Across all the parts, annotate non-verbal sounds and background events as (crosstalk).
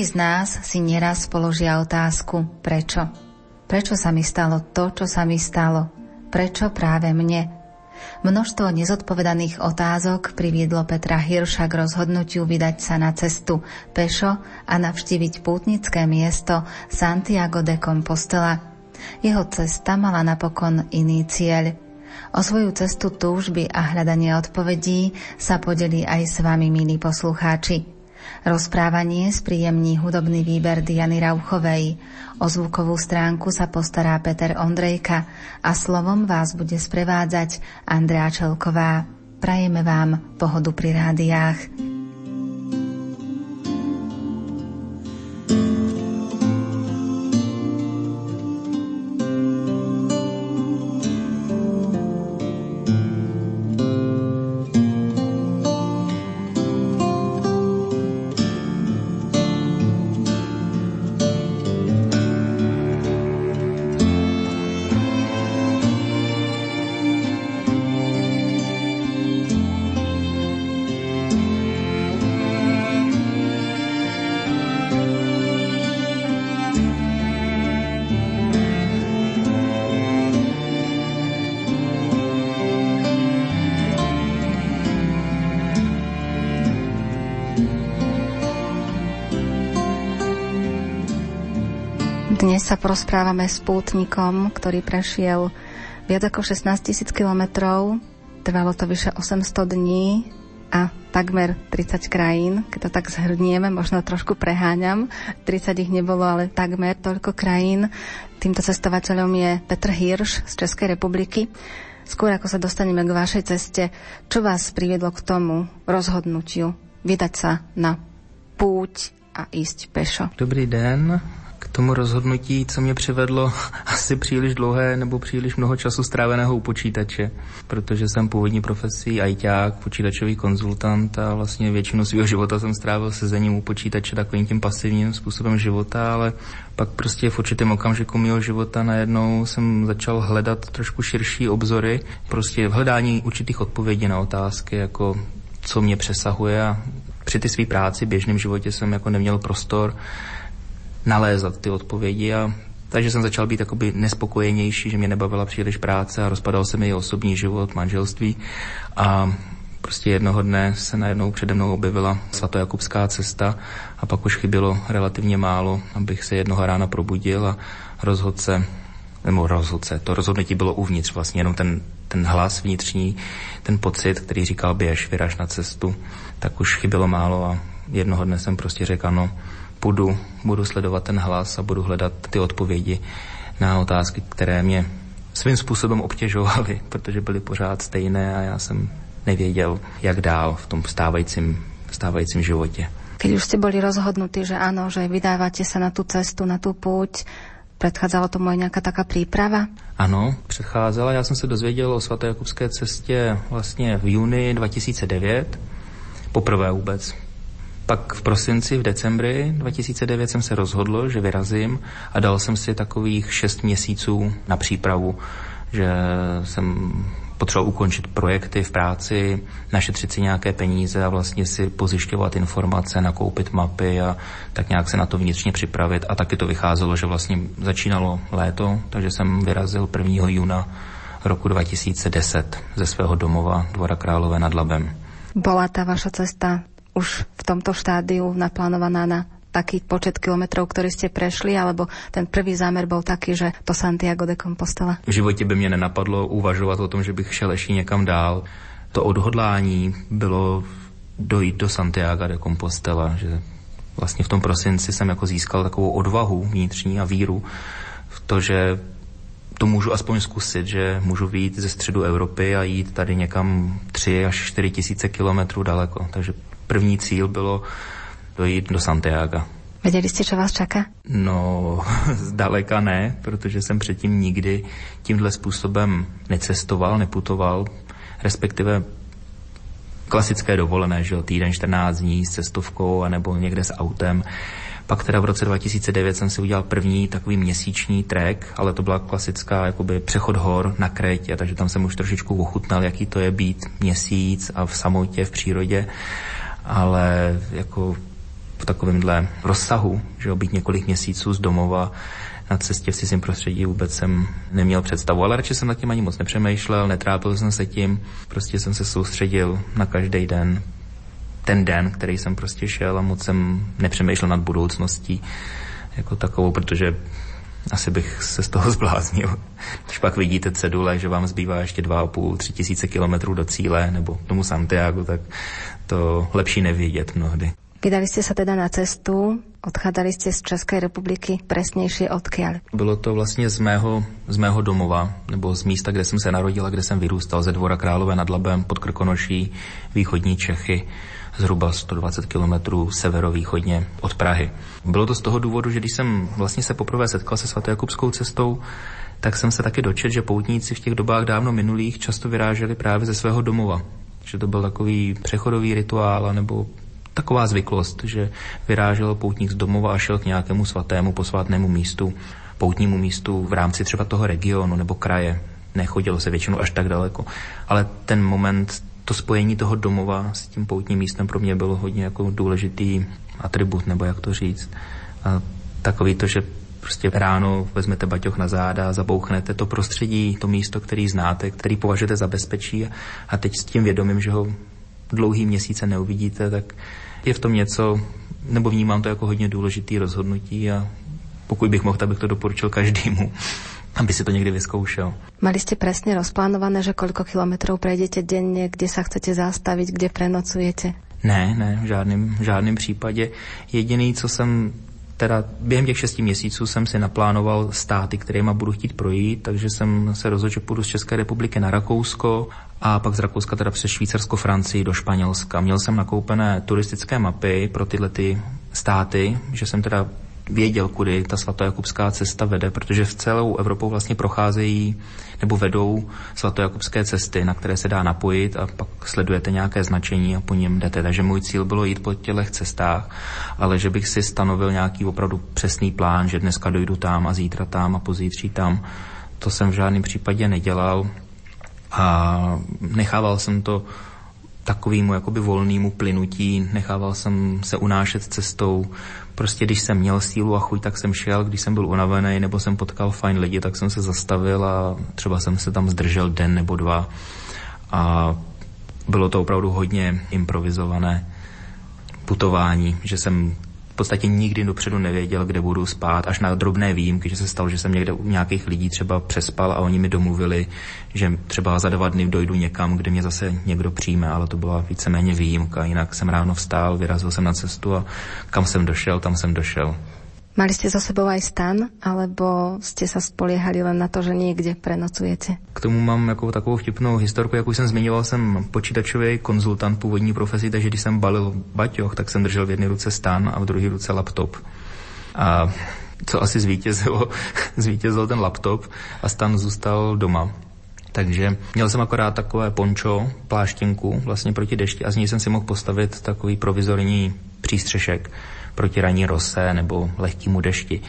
Z nás si nieraz položia otázku, prečo? Prečo sa mi stalo to, čo sa mi stalo? Prečo práve mne? Množstvo nezodpovedaných otázok priviedlo Petra Hirša k rozhodnutiu vydať sa na cestu pešo a navštíviť pútnické miesto Santiago de Compostela. Jeho cesta mala napokon iný cieľ. O svoju cestu túžby a hľadanie odpovedí sa podelí aj s vami, milí poslucháči. Rozprávanie spríjemní hudobný výber Diany Rauchovej. O zvukovú stránku sa postará Peter Ondrejka a slovom vás bude sprevádzať Andrea Čelková. Prajeme vám pohodu pri rádiách. Sa porozprávame s pútnikom, ktorý prešiel viac ako 16 tisíc kilometrov. Trvalo to vyše 800 dní a takmer 30 krajín, keď to tak zhrnieme, možno trošku preháňam. 30 ich nebolo, ale takmer toľko krajín. Týmto cestovateľom je Petr Hirš z Českej republiky. Skôr ako sa dostaneme k vašej ceste, čo vás priviedlo k tomu rozhodnutiu vydať sa na púť a ísť pešo? Dobrý den, k tomu rozhodnutí, co mě přivedlo (laughs) asi příliš dlouhé nebo příliš mnoho času stráveného u počítače, protože jsem původní profesí ajťák, počítačový konzultant a vlastně většinu svého života jsem strávil sezením u počítače takovým tím pasivním způsobem života, ale pak prostě v určitém okamžiku mého života najednou jsem začal hledat trošku širší obzory, prostě v hledání určitých odpovědí na otázky, jako co mě přesahuje a při ty své práci, běžném životě jsem jako neměl prostor nalézat ty odpovědi a takže jsem začal být jakoby nespokojenější, že mě nebavila příliš práce a rozpadal se mi i osobní život, manželství. A prostě jednoho dne se najednou přede mnou objevila svatojakubská cesta a pak už chybělo relativně málo, abych se jednoho rána probudil a rozhodl se, nebo rozhodl se, to rozhodnutí bylo uvnitř vlastně, jenom ten, ten hlas vnitřní, ten pocit, který říkal běž, vyraž na cestu, tak už chybělo málo a jednoho dne jsem prostě řekl, no, budu, budu sledovat ten hlas a budu hledat ty odpovědi na otázky, které mě svým způsobem obtěžovaly, (laughs) protože byly pořád stejné a já jsem nevěděl, jak dál v tom stávajícím, stávajícím životě. Keď už ste boli rozhodnutí, že áno, že vydávate sa na tú cestu, na tú púť, predchádzala tomu aj nejaká taká príprava? Ano, předcházela. Já jsem se dozvěděl o svatojakubské cestě vlastně v júni 2009. Poprvé vůbec pak v prosinci, v decembri 2009 jsem se rozhodl, že vyrazím a dal jsem si takových šest měsíců na přípravu, že jsem potřeboval ukončit projekty v práci, našetřit si nějaké peníze a vlastně si pozjišťovat informace, nakoupit mapy a tak nějak se na to vnitřně připravit. A taky to vycházelo, že vlastně začínalo léto, takže jsem vyrazil 1. júna roku 2010 ze svého domova Dvora Králové nad Labem. Bola tá vaša cesta už v tomto štádiu naplánovaná na taký počet kilometrov, ktorý ste prešli, alebo ten prvý zámer bol taký, že to Santiago de Compostela? V životě by mě nenapadlo uvažovat o tom, že bych šel ještě někam dál. To odhodlání bylo dojít do Santiago de Compostela, že vlastně v tom prosinci jsem jako získal takovou odvahu vnitřní a víru v to, že to můžu aspoň zkusit, že můžu vyjít ze středu Evropy a jít tady někam 3 až 4 tisíce kilometrů daleko. Takže první cíl bylo dojít do Santiago. Věděli jste, co vás čeká? No, (laughs) zdaleka ne, protože jsem předtím nikdy tímhle způsobem necestoval, neputoval, respektive klasické dovolené, že jo, týden 14 dní s cestovkou anebo někde s autem. Pak teda v roce 2009 jsem si udělal první takový měsíční trek, ale to byla klasická jakoby přechod hor na Krétě, takže tam jsem už trošičku ochutnal, jaký to je být měsíc a v samotě, v přírodě ale jako v takovémhle rozsahu, že být několik měsíců z domova na cestě v cizím prostředí vůbec jsem neměl představu, ale radši jsem nad tím ani moc nepřemýšlel, netrápil jsem se tím, prostě jsem se soustředil na každý den, ten den, který jsem prostě šel a moc jsem nepřemýšlel nad budoucností jako takovou, protože asi bych se z toho (laughs) zbláznil. Když pak vidíte cedule, že vám zbývá ještě 2,5, 3 tisíce kilometrů do cíle nebo tomu Santiago, tak to lepší nevědět mnohdy. Vydali ste sa teda na cestu, odchádzali ste z České republiky, presnejšie odkiaľ? Bylo to vlastně z mého, z mého domova, nebo z místa, kde jsem se narodil a kde jsem vyrůstal, ze dvora Králové nad Labem pod Krkonoší, východní Čechy zhruba 120 kilometrů severovýchodně od Prahy. Bylo to z toho důvodu, že když jsem vlastně se poprvé setkal se svatojakubskou cestou, tak jsem se taky dočet, že poutníci v těch dobách dávno minulých často vyráželi právě ze svého domova. Že to byl takový přechodový rituál nebo taková zvyklost, že vyrážel poutník z domova a šel k nějakému svatému posvátnému místu, poutnímu místu v rámci třeba toho regionu nebo kraje. Nechodilo se většinou až tak daleko. Ale ten moment to spojení toho domova s tím poutním místem pro mě bylo hodně jako důležitý atribut, nebo jak to říct. A takový to, že prostě ráno vezmete baťoch na záda, zabouchnete to prostředí, to místo, který znáte, který považujete za bezpečí a teď s tím vědomím, že ho dlouhý měsíce neuvidíte, tak je v tom něco, nebo vnímám to jako hodně důležitý rozhodnutí a pokud bych mohl, tak bych to doporučil každému (laughs) aby si to někdy vyzkoušel. Mali jste přesně rozplánované, že kolik kilometrů prejdete denně, kde se chcete zastavit, kde prenocujete? Ne, ne, v žádném, v žádném případě. Jediný, co jsem teda během těch šesti měsíců jsem si naplánoval státy, kterými budu chtít projít, takže jsem se rozhodl, že půjdu z České republiky na Rakousko a pak z Rakouska teda přes Švýcarsko, Francii do Španělska. Měl jsem nakoupené turistické mapy pro tyhle ty státy, že jsem teda věděl, kudy ta svatojakubská cesta vede, protože v celou Evropou vlastně procházejí nebo vedou svatojakubské cesty, na které se dá napojit a pak sledujete nějaké značení a po něm jdete. Takže můj cíl bylo jít po těch cestách, ale že bych si stanovil nějaký opravdu přesný plán, že dneska dojdu tam a zítra tam a pozítří tam, to jsem v žádném případě nedělal a nechával jsem to takovému jakoby volnému plynutí, nechával jsem se unášet cestou, Prostě když jsem měl sílu a chuť, tak jsem šel, když jsem byl unavený nebo jsem potkal fajn lidi, tak jsem se zastavil a třeba jsem se tam zdržel den nebo dva. A bylo to opravdu hodně improvizované putování, že jsem podstatě nikdy dopředu nevěděl, kde budu spát, až na drobné výjimky, že se stalo, že jsem někde u nějakých lidí třeba přespal a oni mi domluvili, že třeba za dva dny dojdu někam, kde mě zase někdo přijme, ale to byla víceméně výjimka. Jinak jsem ráno vstál, vyrazil jsem na cestu a kam jsem došel, tam jsem došel. Mali ste za sebou aj stan, alebo ste sa spoliehali len na to, že niekde prenocujete? K tomu mám jako takovou vtipnou historku, jak už jsem zmiňoval, jsem počítačový konzultant původní profesi, takže když jsem balil baťoch, tak jsem držel v jedné ruce stan a v druhé ruce laptop. A co asi zvítězilo, (laughs) zvítězil ten laptop a stan zůstal doma. Takže měl jsem akorát takové pončo, pláštěnku vlastně proti dešti a z ní jsem si mohl postavit takový provizorní přístřešek proti raní rose nebo lehkému dešti,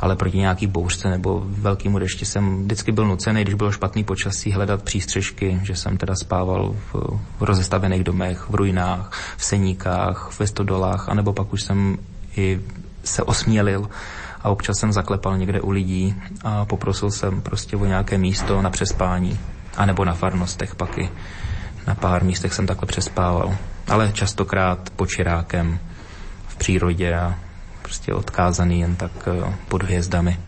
ale proti nějaký bouřce nebo velkému dešti jsem vždycky byl nucený, když bylo špatný počasí, hledat přístřežky, že jsem teda spával v, v rozestavených domech, v ruinách, v seníkách, v stodolách, anebo pak už jsem i se osmělil a občas jsem zaklepal někde u lidí a poprosil jsem prostě o nějaké místo na přespání, anebo na farnostech paky. Na pár místech jsem takhle přespával, ale častokrát počirákem přírodě a prostě odkázaný jen tak eh, pod hvězdami.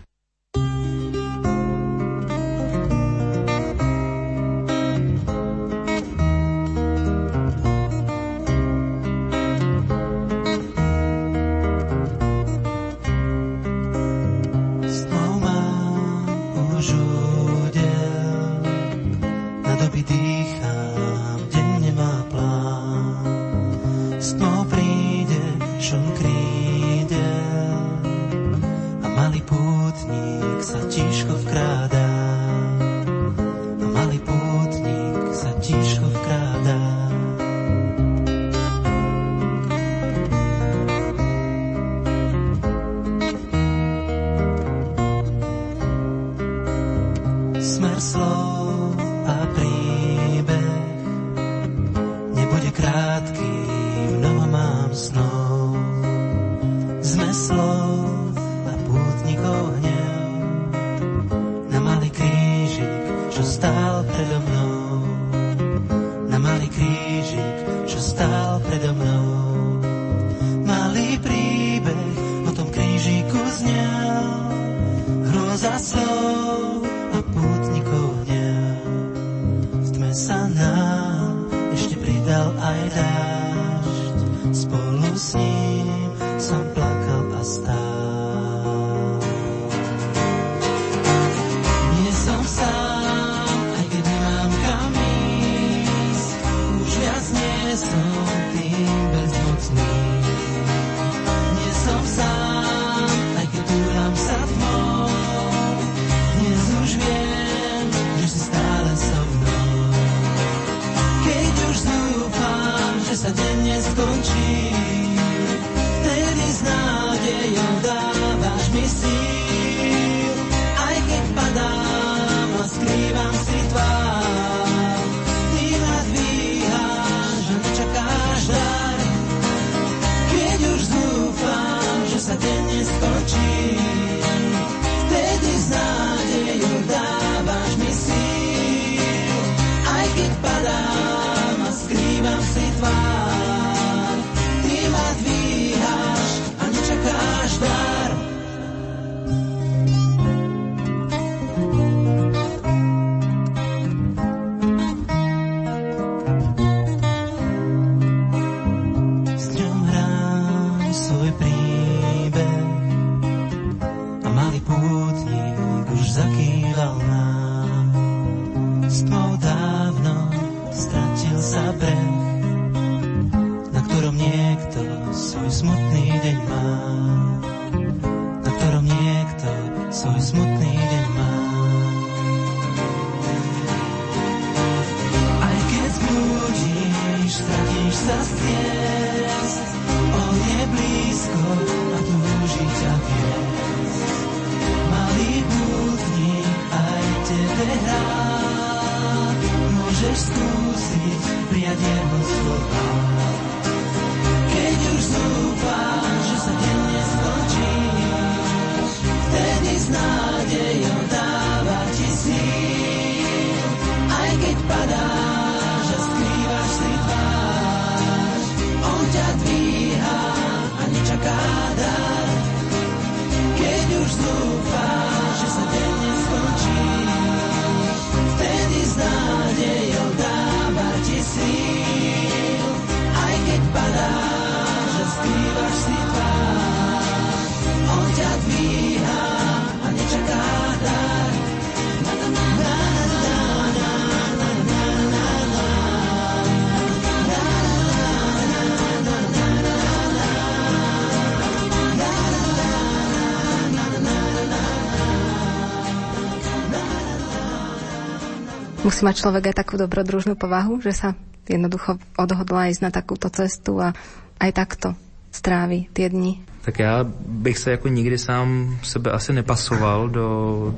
Musí mať človek aj takú dobrodružnú povahu, že sa jednoducho odhodla ísť na takúto cestu a aj takto stráví tie dni. Tak já bych se jako nikdy sám sebe asi nepasoval do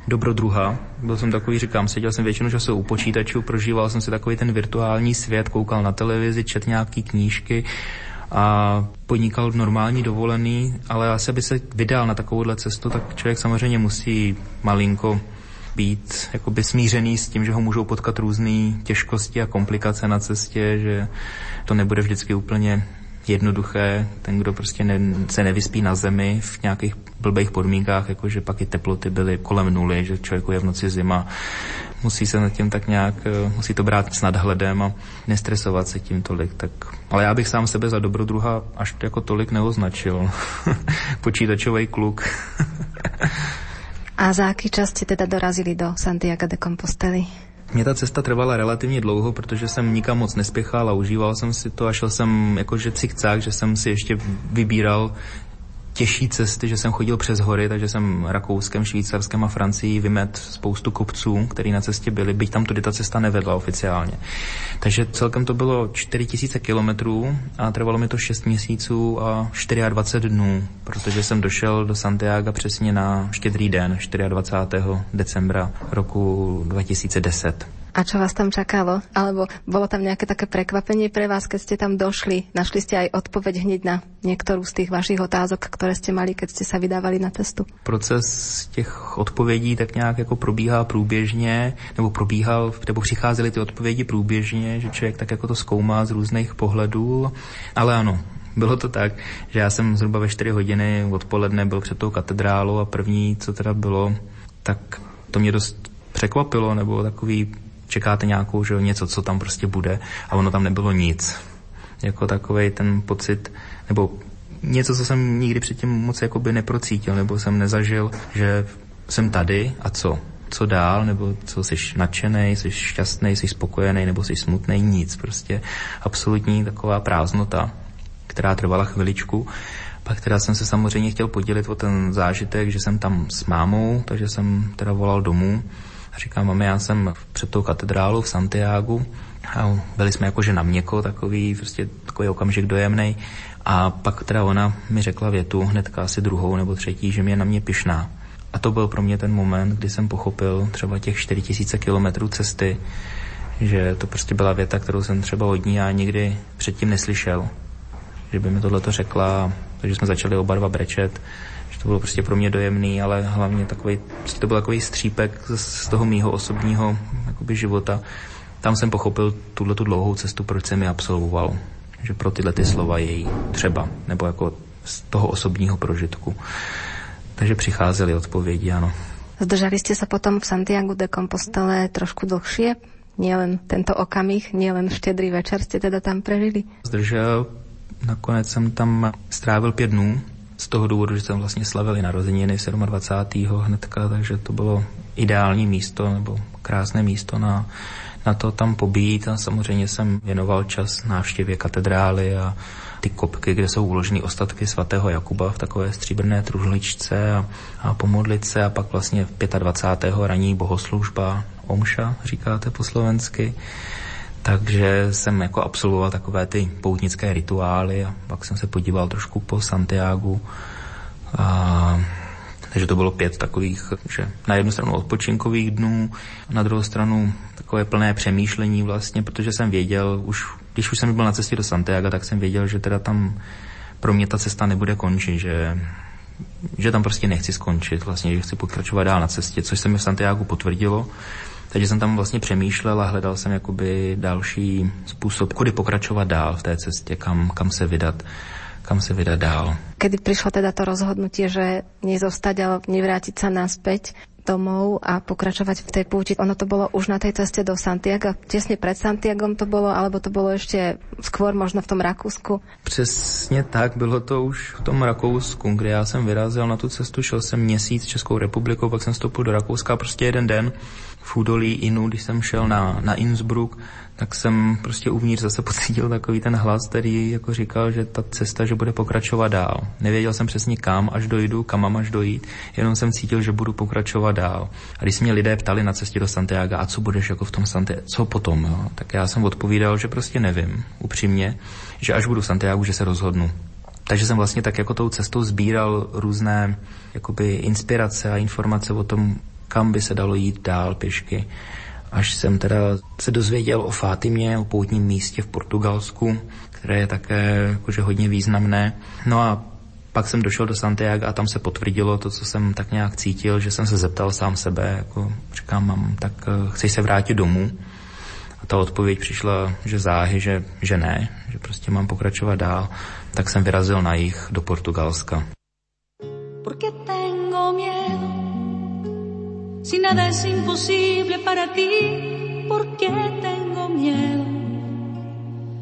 dobrodruha. Byl jsem takový, říkám, seděl jsem většinu času u počítačů, prožíval jsem si takový ten virtuální svět, koukal na televizi, čet nějaký knížky a podnikal normální dovolený, ale asi aby se vydal na takovouhle cestu, tak člověk samozřejmě musí malinko být jakoby smířený s tím, že ho můžou potkat různé těžkosti a komplikace na cestě, že to nebude vždycky úplně jednoduché. Ten, kdo prostě ne, se nevyspí na zemi v nějakých blbých podmínkách, jakože pak i teploty byly kolem nuly, že člověku je v noci zima, musí se nad tím tak nějak, musí to brát s nadhledem a nestresovat se tím tolik. Tak, ale já bych sám sebe za dobrodruha až jako tolik neoznačil. (laughs) Počítačový kluk. (laughs) A za aký čas ste teda dorazili do Santiago de Compostely? Mně ta cesta trvala relativně dlouho, protože jsem nikam moc nespěchal a užíval jsem si to a šel jsem jakože cikcák, že jsem si ještě vybíral těžší cesty, že jsem chodil přes hory, takže jsem Rakouskem, Švýcarskem a Francií vymet spoustu kopců, které na cestě byly, byť tam tudy ta cesta nevedla oficiálně. Takže celkem to bylo 4000 kilometrů a trvalo mi to 6 měsíců a 24 dnů, protože jsem došel do Santiago přesně na štědrý den, 24. decembra roku 2010. A čo vás tam čakalo? Alebo bolo tam nejaké také prekvapenie pre vás, keď ste tam došli? Našli ste aj odpoveď hneď na niektorú z tých vašich otázok, ktoré ste mali, keď ste sa vydávali na cestu? Proces těch odpovědí tak nějak jako probíhá průběžně, nebo probíhal, nebo přicházely ty odpovědi průběžně, že člověk tak jako to zkoumá z různých pohledů. Ale ano, bylo to tak, že já jsem zhruba ve 4 hodiny odpoledne byl před tou katedrálou a první, co teda bylo, tak to mě dost překvapilo, nebo takový čekáte nějakou, že něco, co tam prostě bude a ono tam nebylo nic. Jako takový ten pocit, nebo něco, co jsem nikdy předtím moc jakoby neprocítil, nebo jsem nezažil, že jsem tady a co? Co dál, nebo co jsi nadšený, jsi šťastný, jsi spokojený, nebo jsi smutný, nic. Prostě absolutní taková prázdnota, která trvala chviličku. Pak teda jsem se samozřejmě chtěl podělit o ten zážitek, že jsem tam s mámou, takže jsem teda volal domů a říkám, mami, já jsem před tou katedrálou v Santiago a byli jsme jakože na měko, takový, prostě takový okamžik dojemný. A pak teda ona mi řekla větu, hnedka asi druhou nebo třetí, že mě na mě pišná. A to byl pro mě ten moment, kdy jsem pochopil třeba těch 4000 kilometrů cesty, že to prostě byla věta, kterou jsem třeba od ní já nikdy předtím neslyšel. Že by mi tohle to řekla, takže jsme začali oba dva brečet to bylo prostě pro mě dojemný, ale hlavně takový, prostě to byl takový střípek z, z toho mýho osobního jakoby, života. Tam jsem pochopil tuhle tu dlouhou cestu, proč jsem ji absolvoval. Že pro tyhle ty slova jej třeba, nebo jako z toho osobního prožitku. Takže přicházely odpovědi, ano. Zdržali jste se potom v Santiago de Compostele trošku dlhšie? Nielen tento okamih, nielen štedrý večer jste teda tam prežili? Zdržel, nakonec jsem tam strávil pět dnů, z toho důvodu, že jsem vlastně slavil i narozeniny 27. hnedka, takže to bylo ideální místo nebo krásné místo na, na to tam pobít a samozřejmě jsem věnoval čas návštěvě katedrály a ty kopky, kde jsou uloženy ostatky svatého Jakuba v takové stříbrné truhličce a, a pomodlit se a pak vlastně 25. ranní bohoslužba Omša, říkáte po slovensky. Takže jsem jako absolvoval takové ty poutnické rituály a pak jsem se podíval trošku po Santiago. A, takže to bylo pět takových, že na jednu stranu odpočinkových dnů, na druhou stranu takové plné přemýšlení vlastně, protože jsem věděl, už, když už jsem byl na cestě do Santiago, tak jsem věděl, že teda tam pro mě ta cesta nebude končit, že že tam prostě nechci skončit, vlastně, že chci pokračovat dál na cestě, což se mi v Santiago potvrdilo. Takže jsem tam vlastně přemýšlel a hledal jsem jakoby další způsob, kudy pokračovat dál v té cestě, kam, kam se vydat kam se vydat dál. Kedy prišlo teda to rozhodnutie, že nezostať, ale nevrátiť sa naspäť domov a pokračovať v tej púti. Ono to bolo už na tej ceste do Santiago, tesne pred Santiagom to bolo, alebo to bolo ešte skôr možno v tom Rakúsku? Přesně tak, bylo to už v tom Rakousku, kde já jsem vyrazil na tu cestu, šel jsem měsíc Českou republikou, pak jsem vstoupil do Rakouska prostě jeden den v údolí Inu, když jsem šel na, na Innsbruck, tak jsem prostě uvnitř zase (laughs) pocítil takový ten hlas, který jako říkal, že ta cesta, že bude pokračovat dál. Nevěděl jsem přesně kam až dojdu, kam mám až dojít, jenom jsem cítil, že budu pokračovat dál. A když se mě lidé ptali na cestě do Santiago, a co budeš jako v tom Santiago, co potom, jo? tak já jsem odpovídal, že prostě nevím, upřímně, že až budu v Santiago, že se rozhodnu. Takže jsem vlastně tak jako tou cestou sbíral různé jakoby inspirace a informace o tom, kam by se dalo jít dál pěšky. Až jsem teda se dozvěděl o Fátimě, o poutním místě v Portugalsku, které je také jakože hodně významné. No a pak jsem došel do Santiago a tam se potvrdilo to, co jsem tak nějak cítil, že jsem se zeptal sám sebe, jako říkám, mám, tak eh, chci se vrátit domů. A ta odpověď přišla, že záhy, že, že ne, že prostě mám pokračovat dál. Tak jsem vyrazil na jich do Portugalska. Porque tengo miedo Si nada es imposible para ti, ¿por qué tengo miedo?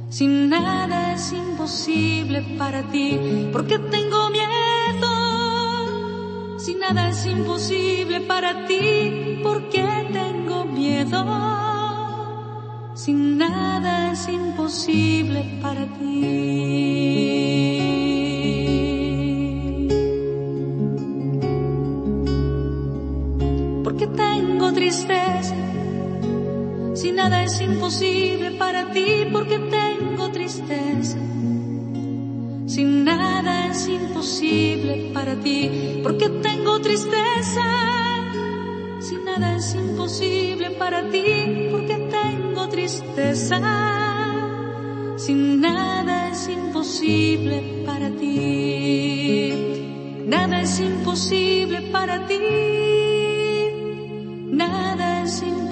Si nada es imposible para ti, ¿por qué tengo miedo? Si nada es imposible para ti, ¿por qué tengo miedo? Si nada es imposible para ti. Nada es imposible para ti, porque tengo tristeza. Si nada es imposible para ti, porque tengo tristeza. Si nada es imposible para ti, porque tristeza, sin nada es imposible para ti. Nada es imposible para ti.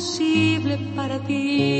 imposible para ti.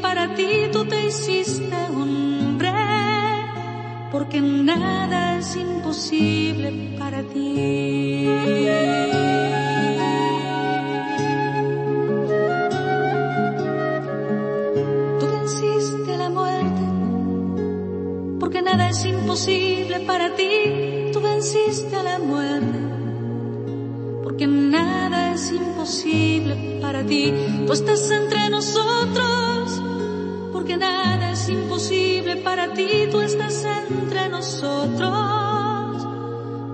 para ti, tú te hiciste hombre, porque nada es imposible para ti. Tú venciste la muerte, porque nada es imposible para ti. Tú venciste a la muerte, porque nada es imposible para ti. Tú estás entre nosotros, porque nada es imposible para ti. Tú estás entre nosotros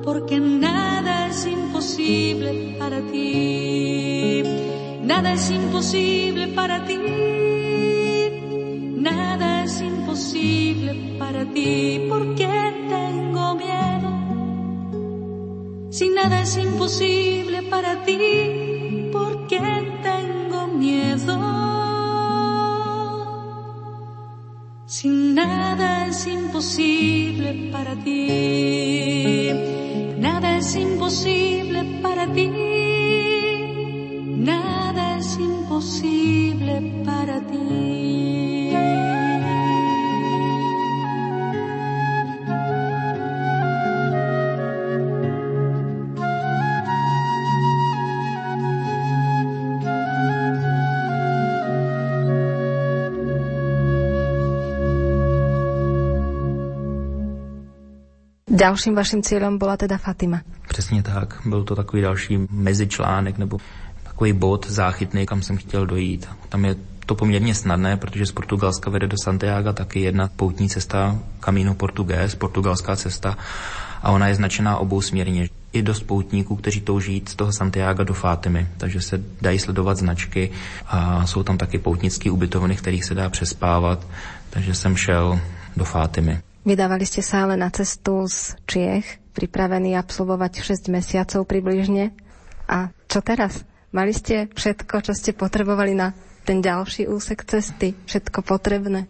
porque nada es imposible para ti. Nada es imposible para ti. Nada es imposible para ti. porque tengo miedo? Si nada es imposible para ti, imposible para ti. Es imposible para ti, Ďalším vaším cílem byla teda Fatima. Přesně tak. Byl to takový další mezičlánek nebo takový bod záchytný, kam jsem chtěl dojít. Tam je to poměrně snadné, protože z Portugalska vede do Santiago taky jedna poutní cesta Camino Portugués, portugalská cesta a ona je značená obousměrně. I dost poutníků, kteří touží jít z toho Santiago do Fátimy, takže se dají sledovat značky a jsou tam taky poutnické ubytovny, v kterých se dá přespávat, takže jsem šel do Fátimy. Vydávali ste sa ale na cestu z Čiech, pripravení absolvovať 6 mesiacov približne. A čo teraz? Mali ste všetko, čo ste potrebovali na ten ďalší úsek cesty? Všetko potrebné?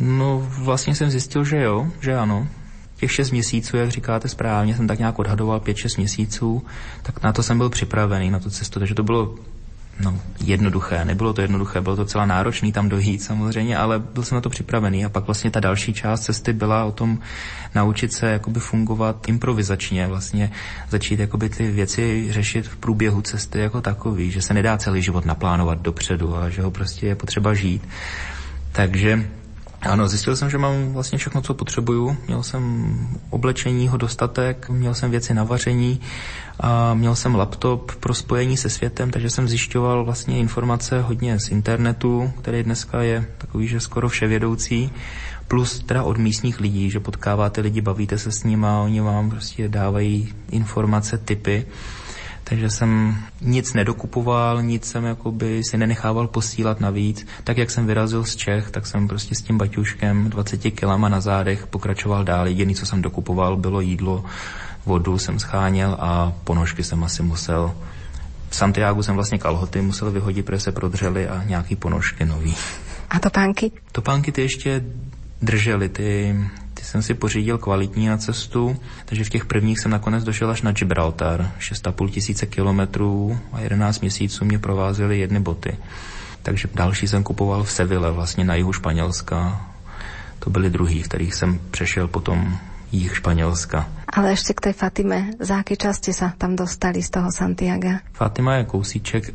No vlastně jsem zjistil, že jo, že ano. Těch šest měsíců, jak říkáte správně, jsem tak nějak odhadoval pět, šest měsíců, tak na to jsem byl připravený, na tu cestu, takže to bylo no, jednoduché. Nebylo to jednoduché, bylo to celá náročný tam dojít samozřejmě, ale byl jsem na to připravený. A pak vlastně ta další část cesty byla o tom naučit se jakoby fungovat improvizačně, vlastně začít jakoby ty věci řešit v průběhu cesty jako takový, že se nedá celý život naplánovat dopředu a že ho prostě je potřeba žít. Takže ano, zjistil jsem, že mám vlastně všechno, co potřebuju. Měl jsem oblečení ho dostatek, měl jsem věci na vaření, a měl jsem laptop pro spojení se světem, takže jsem zjišťoval vlastně informace hodně z internetu, který dneska je takový, že skoro vševědoucí. Plus teda od místních lidí, že potkáváte lidi, bavíte se s nimi a oni vám prostě dávají informace, typy. Takže jsem nic nedokupoval, nic jsem jakoby si nenechával posílat navíc. Tak jak jsem vyrazil z Čech, tak jsem prostě s tím baťuškem 20 kilama na zádech pokračoval dál. Jediné, co jsem dokupoval, bylo jídlo, vodu jsem scháněl a ponožky jsem asi musel v Santiago jsem vlastně kalhoty musel vyhodit, protože se prodřely a nějaký ponožky nový. A topánky? Topánky ty ještě držely, ty, ty jsem si pořídil kvalitní na cestu, takže v těch prvních jsem nakonec došel až na Gibraltar. 6,5 tisíce kilometrů a 11 měsíců mě provázely jedny boty. Takže další jsem kupoval v Seville, vlastně na jihu Španělska. To byly druhý, v kterých jsem přešel potom jich Španělska. Ale ještě k té Fatime, za jaké časti se tam dostali z toho Santiago? Fatima je kousíček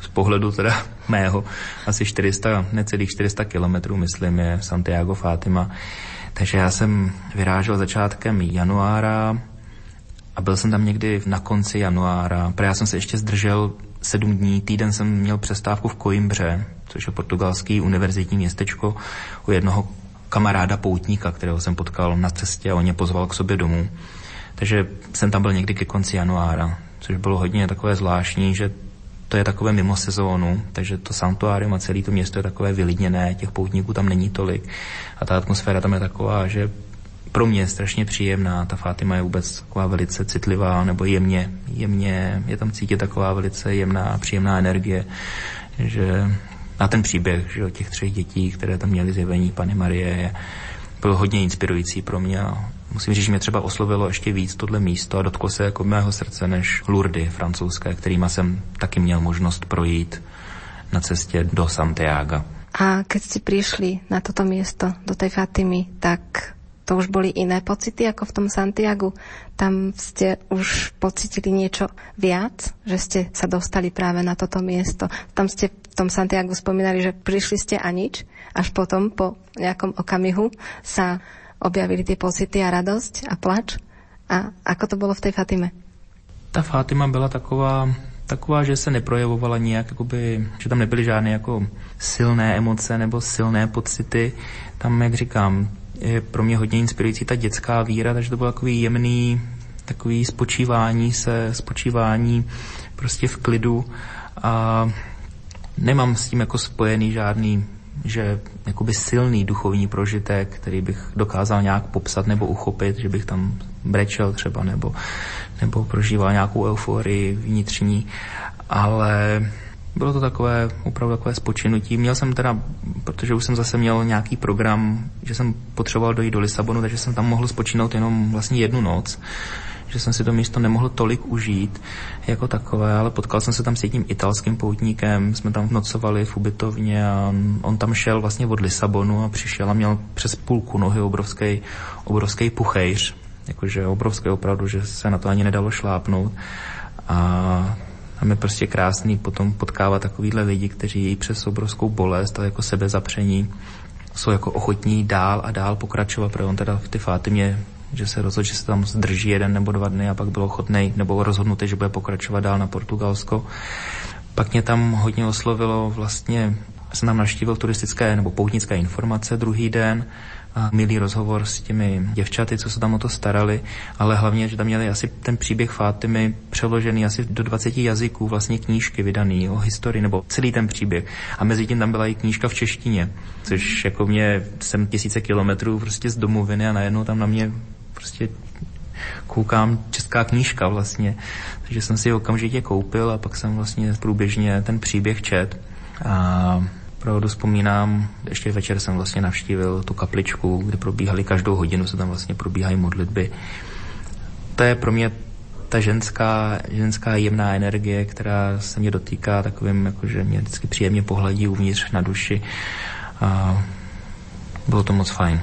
z pohledu teda mého asi 400, necelých 400 kilometrů, myslím, je Santiago Fatima. Takže já jsem vyrážel začátkem januára a byl jsem tam někdy na konci januára. Protože já jsem se ještě zdržel sedm dní, týden jsem měl přestávku v Coimbře, což je portugalský univerzitní městečko u jednoho kamaráda poutníka, kterého jsem potkal na cestě a on mě pozval k sobě domů. Takže jsem tam byl někdy ke konci januára, což bylo hodně takové zvláštní, že to je takové mimo sezónu, takže to santuárium a celé to město je takové vylidněné, těch poutníků tam není tolik a ta atmosféra tam je taková, že pro mě je strašně příjemná, ta Fátima je vůbec taková velice citlivá, nebo jemně, jemně je tam cítit taková velice jemná, příjemná energie, že na ten příběh že, těch třech dětí, které tam měly zjevení Pany Marie, byl hodně inspirující pro mě a musím říct, že mě třeba oslovilo ještě víc tohle místo a dotklo se jako mého srdce než Lourdes francouzské, kterýma jsem taky měl možnost projít na cestě do Santiago. A keď ste prišli na toto miesto, do tej Fatimy, tak to už boli iné pocity ako v tom Santiagu. Tam ste už pocitili niečo viac, že ste sa dostali práve na toto miesto. Tam ste v tom Santiago spomínali, že prišli ste a nič, až potom po nejakom okamihu sa objavili tie pocity a radosť a plač. A ako to bylo v té Fatime? Ta Fatima byla taková, taková, že se neprojevovala nijak, jakoby, že tam nebyly žádné jako silné emoce nebo silné pocity. Tam, jak říkám, je pro mě hodně inspirující ta dětská víra, takže to byl takový jemný, takový spočívání se, spočívání prostě v klidu a nemám s tím jako spojený žádný že jakoby silný duchovní prožitek, který bych dokázal nějak popsat nebo uchopit, že bych tam brečel třeba nebo, nebo prožíval nějakou euforii vnitřní, ale bylo to takové, opravdu takové spočinutí. Měl jsem teda, protože už jsem zase měl nějaký program, že jsem potřeboval dojít do Lisabonu, takže jsem tam mohl spočinout jenom vlastně jednu noc že jsem si to místo nemohl tolik užít jako takové, ale potkal jsem se tam s jedním italským poutníkem, jsme tam nocovali v ubytovně a on, tam šel vlastně od Lisabonu a přišel a měl přes půlku nohy obrovský, obrovský puchejř, jakože obrovský opravdu, že se na to ani nedalo šlápnout a tam je prostě krásný potom potkávat takovýhle lidi, kteří přes obrovskou bolest a jako sebezapření jsou jako ochotní dál a dál pokračovat, protože on teda v ty Fátimě že se rozhodl, že se tam zdrží jeden nebo dva dny a pak byl ochotný nebo rozhodnutý, že bude pokračovat dál na Portugalsko. Pak mě tam hodně oslovilo vlastně, jsem tam naštívil turistické nebo poutnické informace druhý den, a milý rozhovor s těmi děvčaty, co se tam o to starali, ale hlavně, že tam měli asi ten příběh Fátimy přeložený asi do 20 jazyků, vlastně knížky vydaný o historii, nebo celý ten příběh. A mezi tím tam byla i knížka v češtině, což jako mě jsem tisíce kilometrů prostě z domoviny a najednou tam na mě prostě koukám česká knížka vlastně. Takže jsem si ji okamžitě koupil a pak jsem vlastně průběžně ten příběh čet. A opravdu vzpomínám, ještě večer jsem vlastně navštívil tu kapličku, kde probíhaly každou hodinu, se tam vlastně probíhají modlitby. To je pro mě ta ženská, ženská jemná energie, která se mě dotýká takovým, jakože mě vždycky příjemně pohladí uvnitř na duši. A bylo to moc fajn.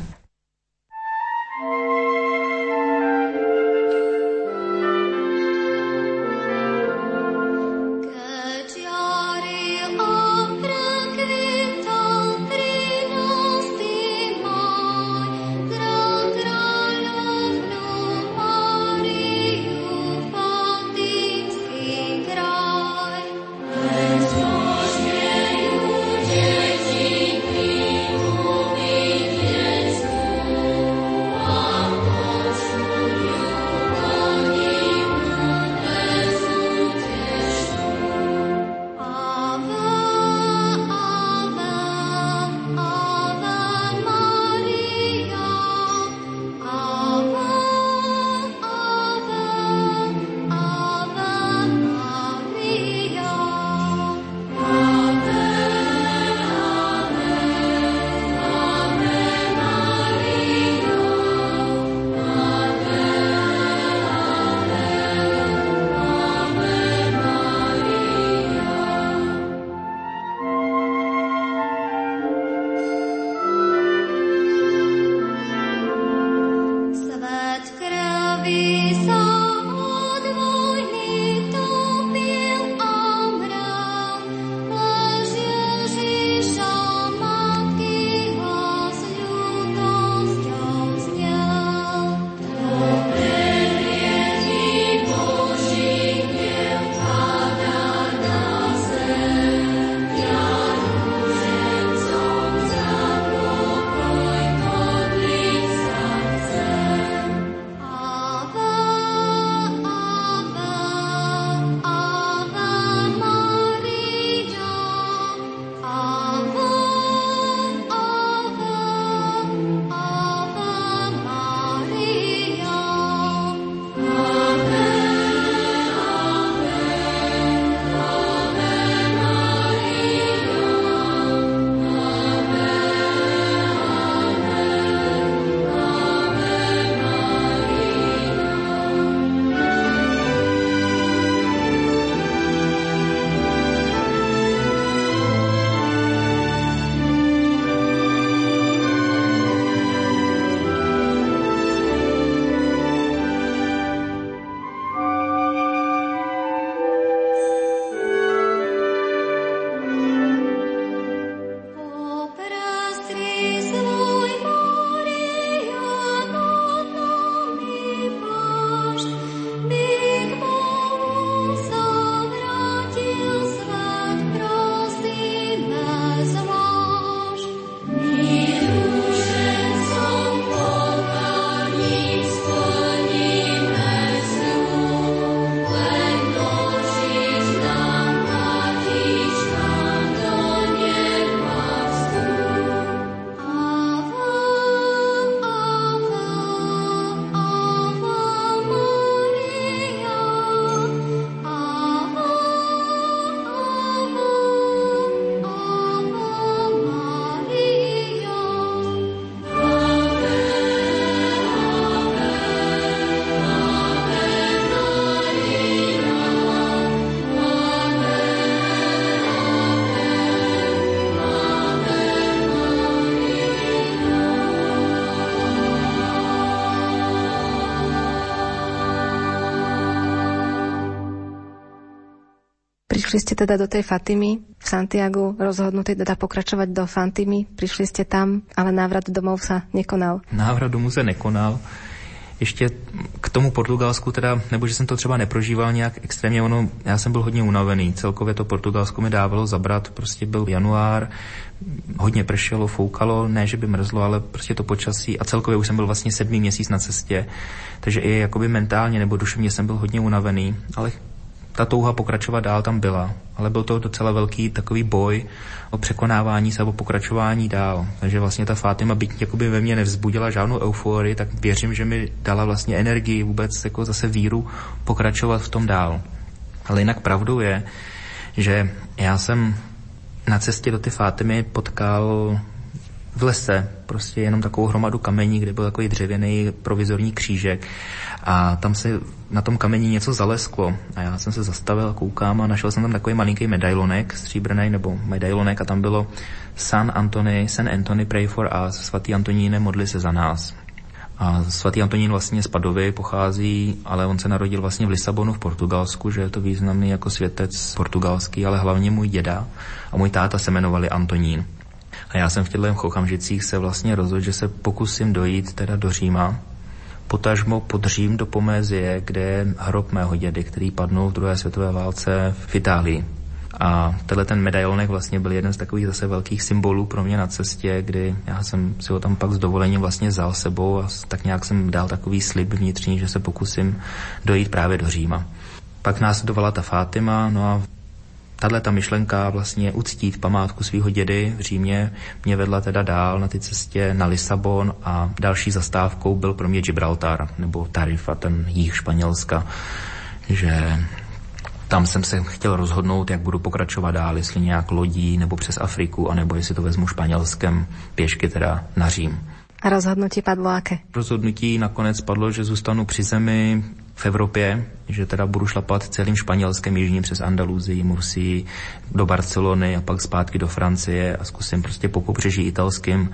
Teda do tej Fatimy v Santiago, rozhodnutí teda pokračovať do Fatimy. Prišli ste tam, ale návrat domov sa nekonal. Návrat domů se nekonal. Ještě k tomu Portugalsku teda, nebo že jsem to třeba neprožíval nějak extrémně, ono, já jsem byl hodně unavený, celkově to Portugalsko mi dávalo zabrat, prostě byl január, hodně pršelo, foukalo, ne, že by mrzlo, ale prostě to počasí a celkově už jsem byl vlastně sedmý měsíc na cestě, takže i jakoby mentálně nebo duševně jsem byl hodně unavený, ale ta touha pokračovat dál tam byla, ale byl to docela velký takový boj o překonávání se, o pokračování dál. Takže vlastně ta Fátima, byť jakoby ve mně nevzbudila žádnou euforii, tak věřím, že mi dala vlastně energii, vůbec jako zase víru pokračovat v tom dál. Ale jinak pravdou je, že já jsem na cestě do ty Fátimy potkal v lese prostě jenom takovou hromadu kamení, kde byl takový dřevěný provizorní křížek a tam se na tom kameni něco zalesklo a já jsem se zastavil, koukám a našel jsem tam takový malinký medailonek, stříbrný nebo medailonek a tam bylo San Antony, San Antony pray for us, svatý Antoníne modli se za nás. A svatý Antonín vlastně z Padovy pochází, ale on se narodil vlastně v Lisabonu v Portugalsku, že je to významný jako světec portugalský, ale hlavně můj děda a můj táta se jmenovali Antonín. A já jsem v těchto okamžicích se vlastně rozhodl, že se pokusím dojít teda do Říma, potažmo pod Řím do Pomézie, kde je hrob mého dědy, který padnul v druhé světové válce v Itálii. A tenhle ten medailonek vlastně byl jeden z takových zase velkých symbolů pro mě na cestě, kdy já jsem si ho tam pak s dovolením vlastně vzal sebou a tak nějak jsem dal takový slib vnitřní, že se pokusím dojít právě do Říma. Pak následovala ta Fátima, no a tahle ta myšlenka vlastně uctít památku svého dědy v Římě mě vedla teda dál na ty cestě na Lisabon a další zastávkou byl pro mě Gibraltar nebo Tarifa, ten jich Španělska, že tam jsem se chtěl rozhodnout, jak budu pokračovat dál, jestli nějak lodí nebo přes Afriku, anebo jestli to vezmu španělskem pěšky teda na Řím. A rozhodnutí padlo aké? Rozhodnutí nakonec padlo, že zůstanu při zemi v Evropě, že teda budu šlapat celým španělském jižním přes Andaluzii, Mursii, do Barcelony a pak zpátky do Francie a zkusím prostě po pobřeží italským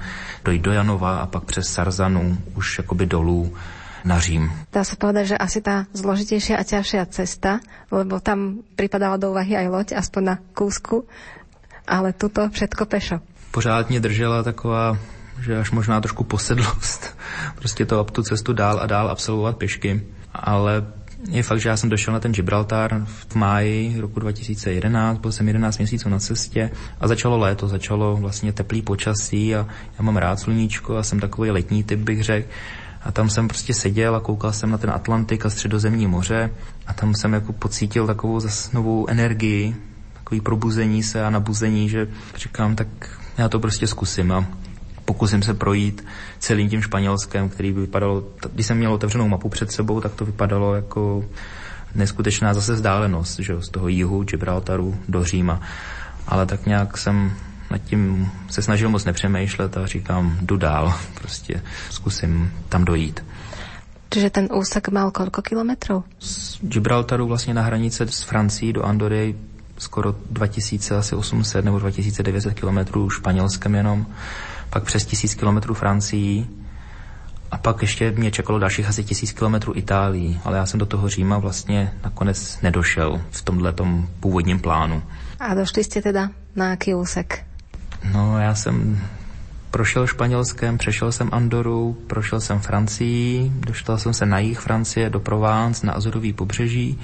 dojít do Janova a pak přes Sarzanu už jakoby dolů na Řím. Dá sa povedať, že asi tá zložitejšia a ťažšia cesta, lebo tam pripadala do úvahy aj loď, aspoň na kúsku, ale tuto všetko pešo. Pořád mě držela taková že až možná trošku posedlost, (laughs) prostě to tu cestu dál a dál absolvovat pěšky. Ale je fakt, že já jsem došel na ten Gibraltar v máji roku 2011, byl jsem 11 měsíců na cestě a začalo léto, začalo vlastně teplý počasí a já mám rád sluníčko a jsem takový letní typ, bych řekl. A tam jsem prostě seděl a koukal jsem na ten Atlantik a středozemní moře a tam jsem jako pocítil takovou zase novou energii, takový probuzení se a nabuzení, že říkám, tak já to prostě zkusím a pokusím se projít celým tím Španělskem, který by vypadalo, když jsem měl otevřenou mapu před sebou, tak to vypadalo jako neskutečná zase vzdálenost, že z toho jihu Gibraltaru do Říma. Ale tak nějak jsem nad tím se snažil moc nepřemýšlet a říkám, jdu dál, (laughs) prostě zkusím tam dojít. Čiže ten úsek mal koľko kilometrov? Z Gibraltaru vlastně na hranice s Francií do Andory skoro 2800 nebo 2900 kilometrů španělskem jenom pak přes tisíc kilometrů Francii a pak ještě mě čekalo dalších asi tisíc kilometrů Itálii, ale já jsem do toho Říma vlastně nakonec nedošel v tomhle původním plánu. A došli jste teda na jaký úsek? No, já jsem prošel Španělskem, přešel jsem Andoru, prošel jsem Francii, došel jsem se na jih Francie, do Provence, na Azorový pobřeží.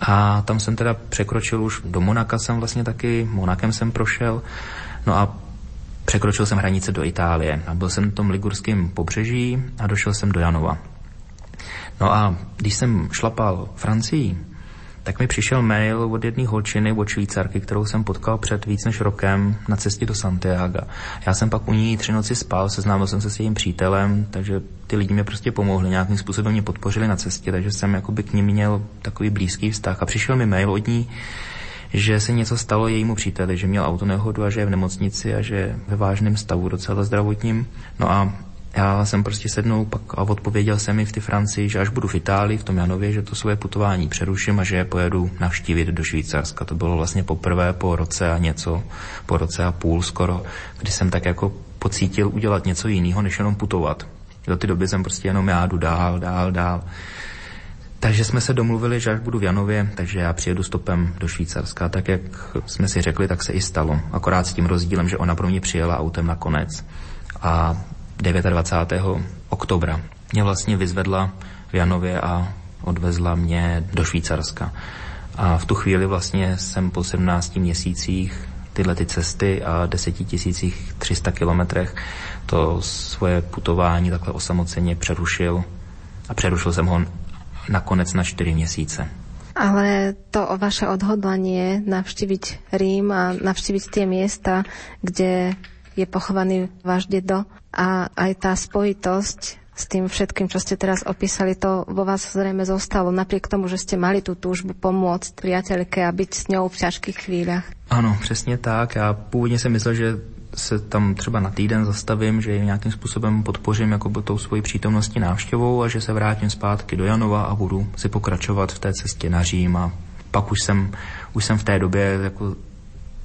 A tam jsem teda překročil už do Monaka jsem vlastně taky, Monakem jsem prošel. No a Překročil jsem hranice do Itálie a byl jsem na tom ligurském pobřeží a došel jsem do Janova. No a když jsem šlapal Francii, tak mi přišel mail od jedné holčiny, od Švýcarky, kterou jsem potkal před víc než rokem na cestě do Santiago. Já jsem pak u ní tři noci spal, seznámil jsem se s jejím přítelem, takže ty lidi mě prostě pomohli, nějakým způsobem mě podpořili na cestě, takže jsem jakoby k ním měl takový blízký vztah. A přišel mi mail od ní, že se něco stalo jejímu příteli, že měl autonehodu a že je v nemocnici a že je ve vážném stavu docela zdravotním. No a já jsem prostě sednul pak a odpověděl jsem mi v ty Francii, že až budu v Itálii, v tom Janově, že to své putování přeruším a že je pojedu navštívit do Švýcarska. To bylo vlastně poprvé po roce a něco, po roce a půl skoro, kdy jsem tak jako pocítil udělat něco jiného, než jenom putovat. Do té doby jsem prostě jenom já jdu dál, dál, dál. Takže jsme se domluvili, že až budu v Janově, takže já přijedu stopem do Švýcarska. Tak jak jsme si řekli, tak se i stalo. Akorát s tím rozdílem, že ona pro mě přijela autem nakonec. A 29. oktobra mě vlastně vyzvedla v Janově a odvezla mě do Švýcarska. A v tu chvíli vlastně jsem po 17 měsících tyhle ty cesty a 10 300 kilometrech to svoje putování takhle osamoceně přerušil a přerušil jsem ho nakonec na 4 měsíce. Ale to o vaše odhodlanie navštíviť Rím a navštíviť tie miesta, kde je pochovaný váš dedo a aj tá spojitosť s tým všetkým, čo ste teraz opísali, to vo vás zrejme zostalo, napriek tomu, že ste mali tú túžbu pomôcť priateľke a byť s ňou v ťažkých chvíľach. Ano, přesně tak. Já původně jsem myslel, že se tam třeba na týden zastavím, že ji nějakým způsobem podpořím jako tou svojí přítomností návštěvou a že se vrátím zpátky do Janova a budu si pokračovat v té cestě na Řím a pak už jsem, už jsem v té době jako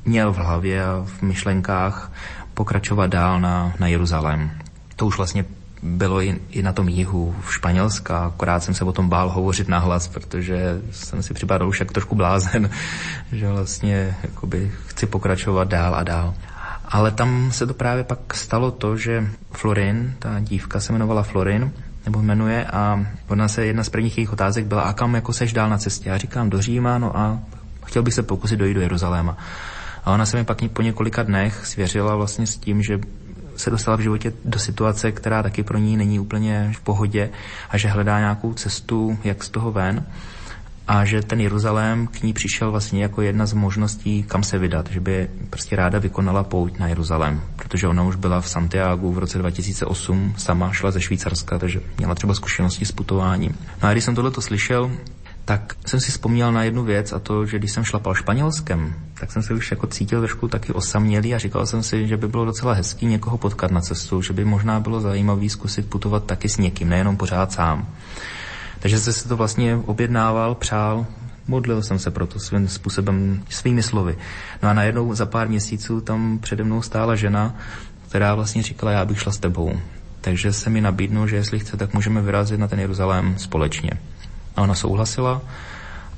měl v hlavě a v myšlenkách pokračovat dál na, na Jeruzalém. To už vlastně bylo i, i na tom jihu v Španělska, akorát jsem se o tom bál hovořit nahlas, protože jsem si připadal už jak trošku blázen, (laughs) že vlastně chci pokračovat dál a dál. Ale tam se to právě pak stalo to, že Florin, ta dívka se jmenovala Florin, nebo jmenuje a ona se jedna z prvních jejich otázek byla, a kam jako seš dál na cestě? Já říkám do Říma, no a chtěl bych se pokusit dojít do Jeruzaléma. A ona se mi pak po několika dnech svěřila vlastně s tím, že se dostala v životě do situace, která taky pro ní není úplně v pohodě a že hledá nějakou cestu, jak z toho ven a že ten Jeruzalém k ní přišel vlastně jako jedna z možností, kam se vydat, že by prostě ráda vykonala pouť na Jeruzalém, protože ona už byla v Santiago v roce 2008, sama šla ze Švýcarska, takže měla třeba zkušenosti s putováním. No a když jsem tohle slyšel, tak jsem si vzpomněl na jednu věc a to, že když jsem šlapal španělskem, tak jsem se už jako cítil trošku taky osamělý a říkal jsem si, že by bylo docela hezký někoho potkat na cestu, že by možná bylo zajímavý zkusit putovat taky s někým, nejenom pořád sám. Takže jsem se to vlastně objednával, přál, modlil jsem se proto svým způsobem, svými slovy. No a najednou za pár měsíců tam přede mnou stála žena, která vlastně říkala, já bych šla s tebou. Takže se mi nabídnul, že jestli chce, tak můžeme vyrazit na ten Jeruzalém společně. A ona souhlasila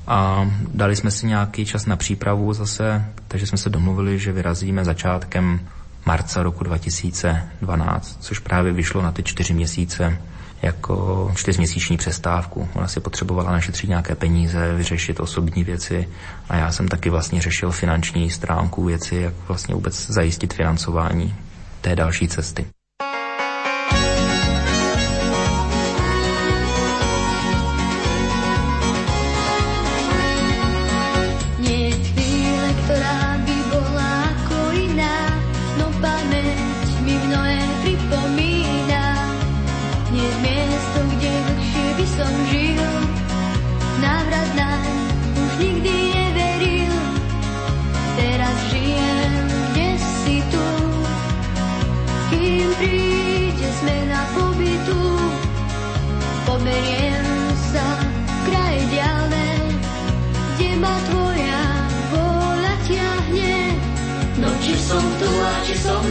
a dali jsme si nějaký čas na přípravu zase, takže jsme se domluvili, že vyrazíme začátkem marca roku 2012, což právě vyšlo na ty čtyři měsíce jako čtyřměsíční přestávku. Ona si potřebovala našetřit nějaké peníze, vyřešit osobní věci a já jsem taky vlastně řešil finanční stránku věci, jak vlastně vůbec zajistit financování té další cesty.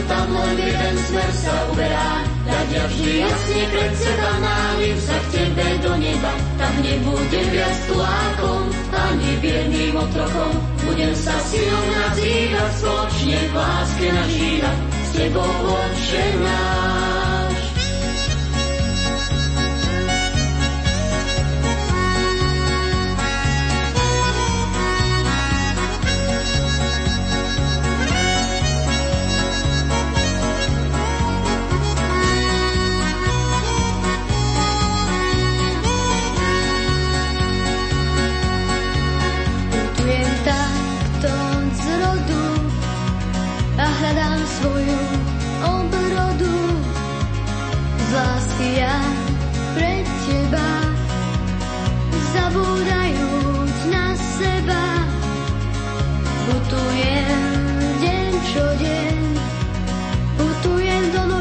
tamhle jeden smer sa uberá. Nadia vždy jasne pred seba náliv sa k tebe do neba. Tak nebudem viac tulákom, ani biedným otrokom. Budem sa silou nazývať, spoločne v láske nažívať. S tebou odšená.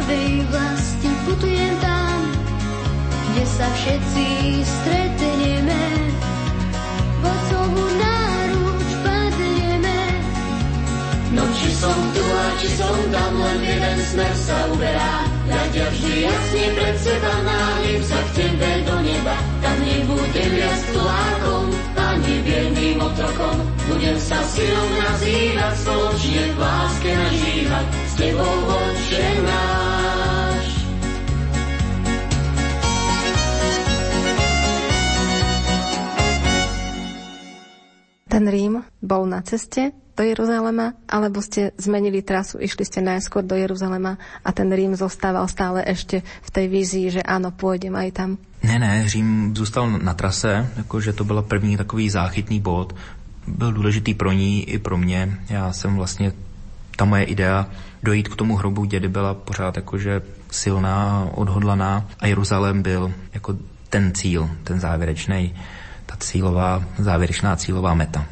tvej vlasti putujem tam, kde sa všetci stretneme. V otcovú náruč padneme. No či som tu a či som tam, len jeden smer sa uberá. Hľadia vždy jasne pred seba, nálim sa k tebe do neba. Tam nebudem ja tulákom, ani biedným otrokom. Budem sa silou nazývať, spoločne v láske nažívať. S tebou očená. Ten Rím bol na ceste do Jeruzalema, alebo ste zmenili trasu, išli ste najskôr do Jeruzalema a ten Rím zostával stále ešte v tej vízii, že áno, pôjdem aj tam? Ne, ne, Řím zůstal na trase, jakože to byl první takový záchytný bod. Byl důležitý pro ní i pro mě. Já jsem vlastně, ta moje idea dojít k tomu hrobu dědy byla pořád jakože silná, odhodlaná a Jeruzalém byl jako ten cíl, ten závěrečný cílová, závěrečná cílová meta.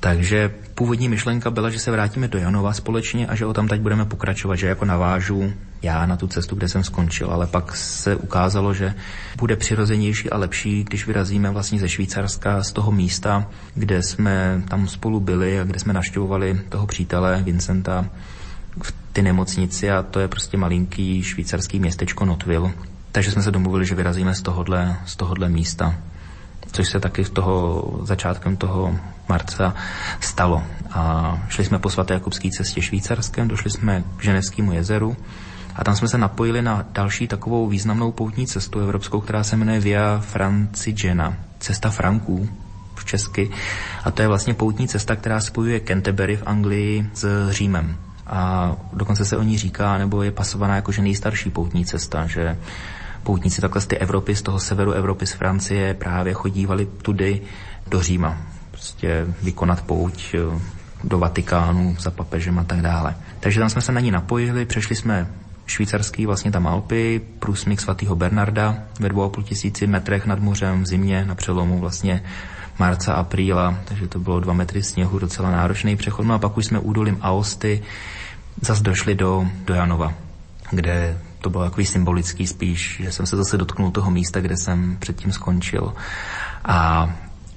Takže původní myšlenka byla, že se vrátíme do Janova společně a že o tam teď budeme pokračovat, že jako navážu já na tu cestu, kde jsem skončil, ale pak se ukázalo, že bude přirozenější a lepší, když vyrazíme vlastně ze Švýcarska, z toho místa, kde jsme tam spolu byli a kde jsme naštěvovali toho přítele Vincenta v ty nemocnici a to je prostě malinký švýcarský městečko Notville. Takže jsme se domluvili, že vyrazíme z tohohle, z tohohle místa což se taky toho začátkem toho marca stalo. A šli jsme po svaté Jakubské cestě švýcarském, došli jsme k Ženevskému jezeru a tam jsme se napojili na další takovou významnou poutní cestu evropskou, která se jmenuje Via Francigena, cesta Franků v Česky. A to je vlastně poutní cesta, která spojuje Canterbury v Anglii s Římem. A dokonce se o ní říká, nebo je pasovaná jako že nejstarší poutní cesta, že poutníci takhle z té Evropy, z toho severu Evropy, z Francie právě chodívali tudy do Říma. Prostě vykonat pouť eh, do Vatikánu za papežem a tak dále. Takže tam jsme se na ní napojili, přešli jsme švýcarský vlastně tam Alpy, průsmyk svatého Bernarda ve dvou a půl tisíci metrech nad mořem v zimě na přelomu vlastně marca, apríla, takže to bylo dva metry sněhu, docela náročný přechod. No a pak už jsme údolím Aosty zase došli do, do Janova, kde to bylo takový symbolický spíš, že jsem se zase dotknul toho místa, kde jsem předtím skončil. A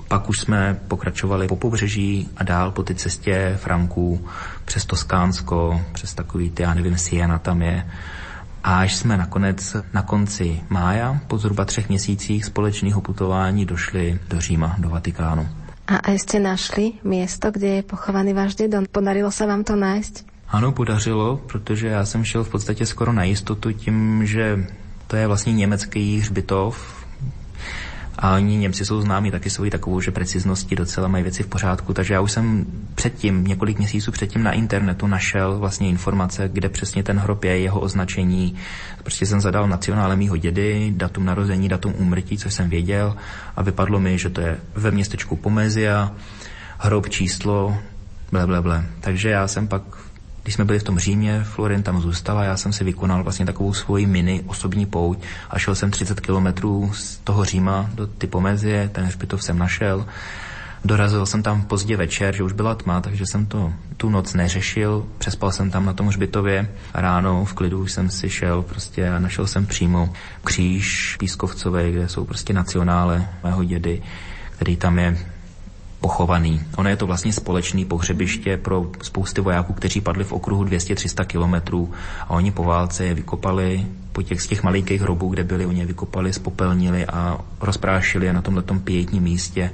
pak už jsme pokračovali po pobřeží a dál po té cestě Franků přes Toskánsko, přes takový, ty, já nevím, Siena tam je. A až jsme nakonec na konci mája, po zhruba třech měsících společného putování, došli do Říma, do Vatikánu. A aj ste našli miesto, kde je pochovaný váš dedo? Podarilo sa vám to nájsť? Ano, podařilo, protože já jsem šel v podstatě skoro na jistotu tím, že to je vlastně německý hřbitov, a oni Němci jsou známí taky svojí takovou, že precizností docela mají věci v pořádku, takže já už jsem předtím, několik měsíců předtím na internetu našel vlastně informace, kde přesně ten hrob je, jeho označení. Prostě jsem zadal nacionále mýho dědy, datum narození, datum úmrtí, což jsem věděl a vypadlo mi, že to je ve městečku Pomezia, hrob číslo, ble, ble, ble. Takže já jsem pak když jsme byli v tom Římě, Florin tam zůstala, já jsem si vykonal vlastně takovou svoji mini osobní pouť a šel jsem 30 kilometrů z toho Říma do Typomezie, ten hřbitov jsem našel. Dorazil jsem tam pozdě večer, že už byla tma, takže jsem to tu noc neřešil. Přespal jsem tam na tom hřbitově ráno v klidu už jsem si šel prostě a našel jsem přímo kříž Pískovcové, kde jsou prostě nacionále mého dědy, který tam je pochovaný. Ono je to vlastně společný pohřebiště pro spousty vojáků, kteří padli v okruhu 200-300 kilometrů a oni po válce je vykopali po těch z těch malinkých hrobů, kde byli, oni je vykopali, spopelnili a rozprášili je na tomhle pětním místě,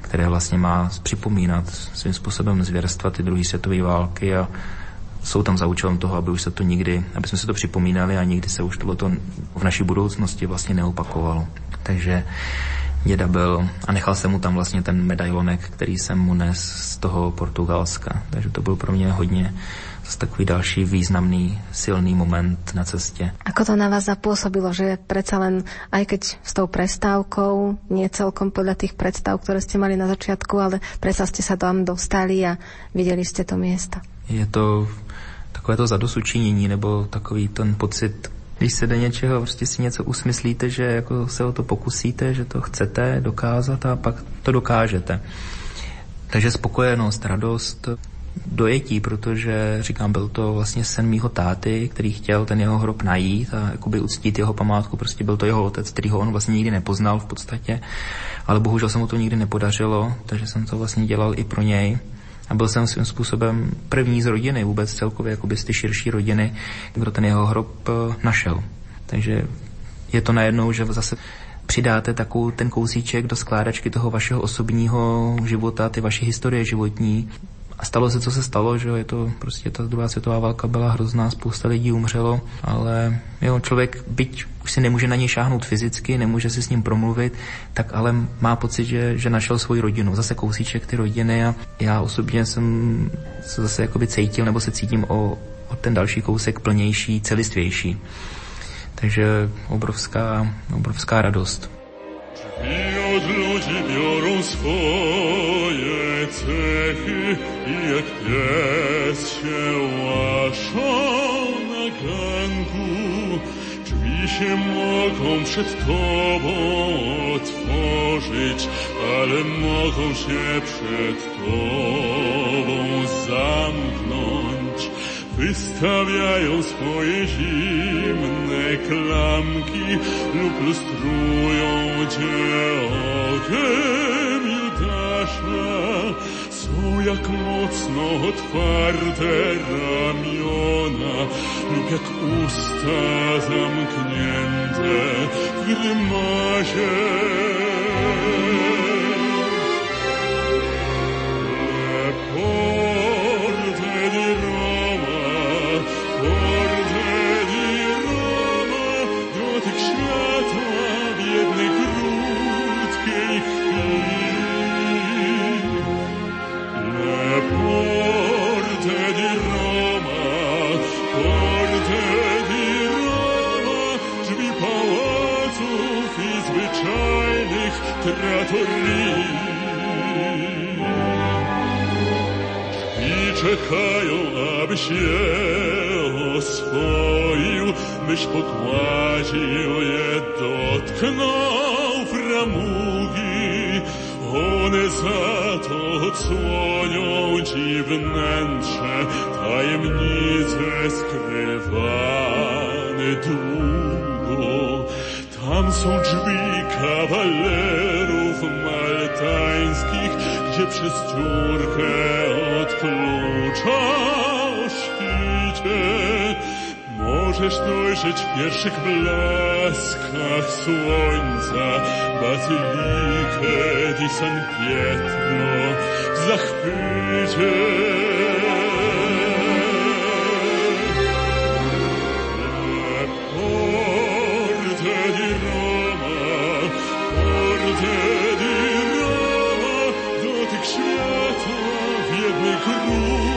které vlastně má připomínat svým způsobem zvěrstva ty druhé světové války a jsou tam za účelem toho, aby už se to nikdy, aby jsme se to připomínali a nikdy se už tohleto v naší budoucnosti vlastně neopakovalo. Takže děda byl a nechal jsem mu tam vlastně ten medailonek, který jsem mu nes z toho Portugalska. Takže to byl pro mě hodně zase takový další významný, silný moment na cestě. Ako to na vás zapôsobilo, že predsa len, aj keď s tou prestávkou, nie celkom podľa tých predstav, ktoré ste mali na začiatku, ale predsa ste sa tam dostali a videli ste to miesto? Je to takové to zadosučinění nebo takový ten pocit když se do něčeho prostě si něco usmyslíte, že jako se o to pokusíte, že to chcete dokázat a pak to dokážete. Takže spokojenost, radost, dojetí, protože říkám, byl to vlastně sen mýho táty, který chtěl ten jeho hrob najít a jakoby uctít jeho památku, prostě byl to jeho otec, který ho on vlastně nikdy nepoznal v podstatě, ale bohužel se mu to nikdy nepodařilo, takže jsem to vlastně dělal i pro něj A byl jsem svým způsobem první z rodiny, vůbec celkově jakoby z ty širší rodiny, kdo ten jeho hrob eh, našel. Takže je to najednou, že zase přidáte takovou ten kousíček do skládačky toho vašeho osobního života, ty vaše historie životní. A stalo se, co se stalo, že je to prostě ta druhá světová válka byla hrozná, spousta lidí umřelo, ale jo, člověk, byť už si nemůže na něj šáhnout fyzicky, nemůže si s ním promluvit, tak ale má pocit, že, že našel svoji rodinu, zase kousíček ty rodiny a já osobně jsem se zase jakoby cítil nebo se cítím o, o ten další kousek plnější, celistvější. Takže obrovská, obrovská radost. Od ludzi biorą swoje cechy jak pies się łaszą na ganku. Drzwi się mogą przed tobą otworzyć, ale mogą się przed tobą zamknąć. Wystawiają swoje zimne klamki lub lustrują cię okiem Judasza. Są jak mocno otwarte ramiona lub jak usta zamknięte w grymasie. Czekają, aby się oswoił, byś pogładził je, dotknął framugi. One za to odsłonią ci wnętrze, tajemnice skrywane. Tam są drzwi maltańskich, gdzie przez dziurkę od klucza możesz dojrzeć w pierwszych blaskach słońca bazylikę di San Pietro w zachwycie. could.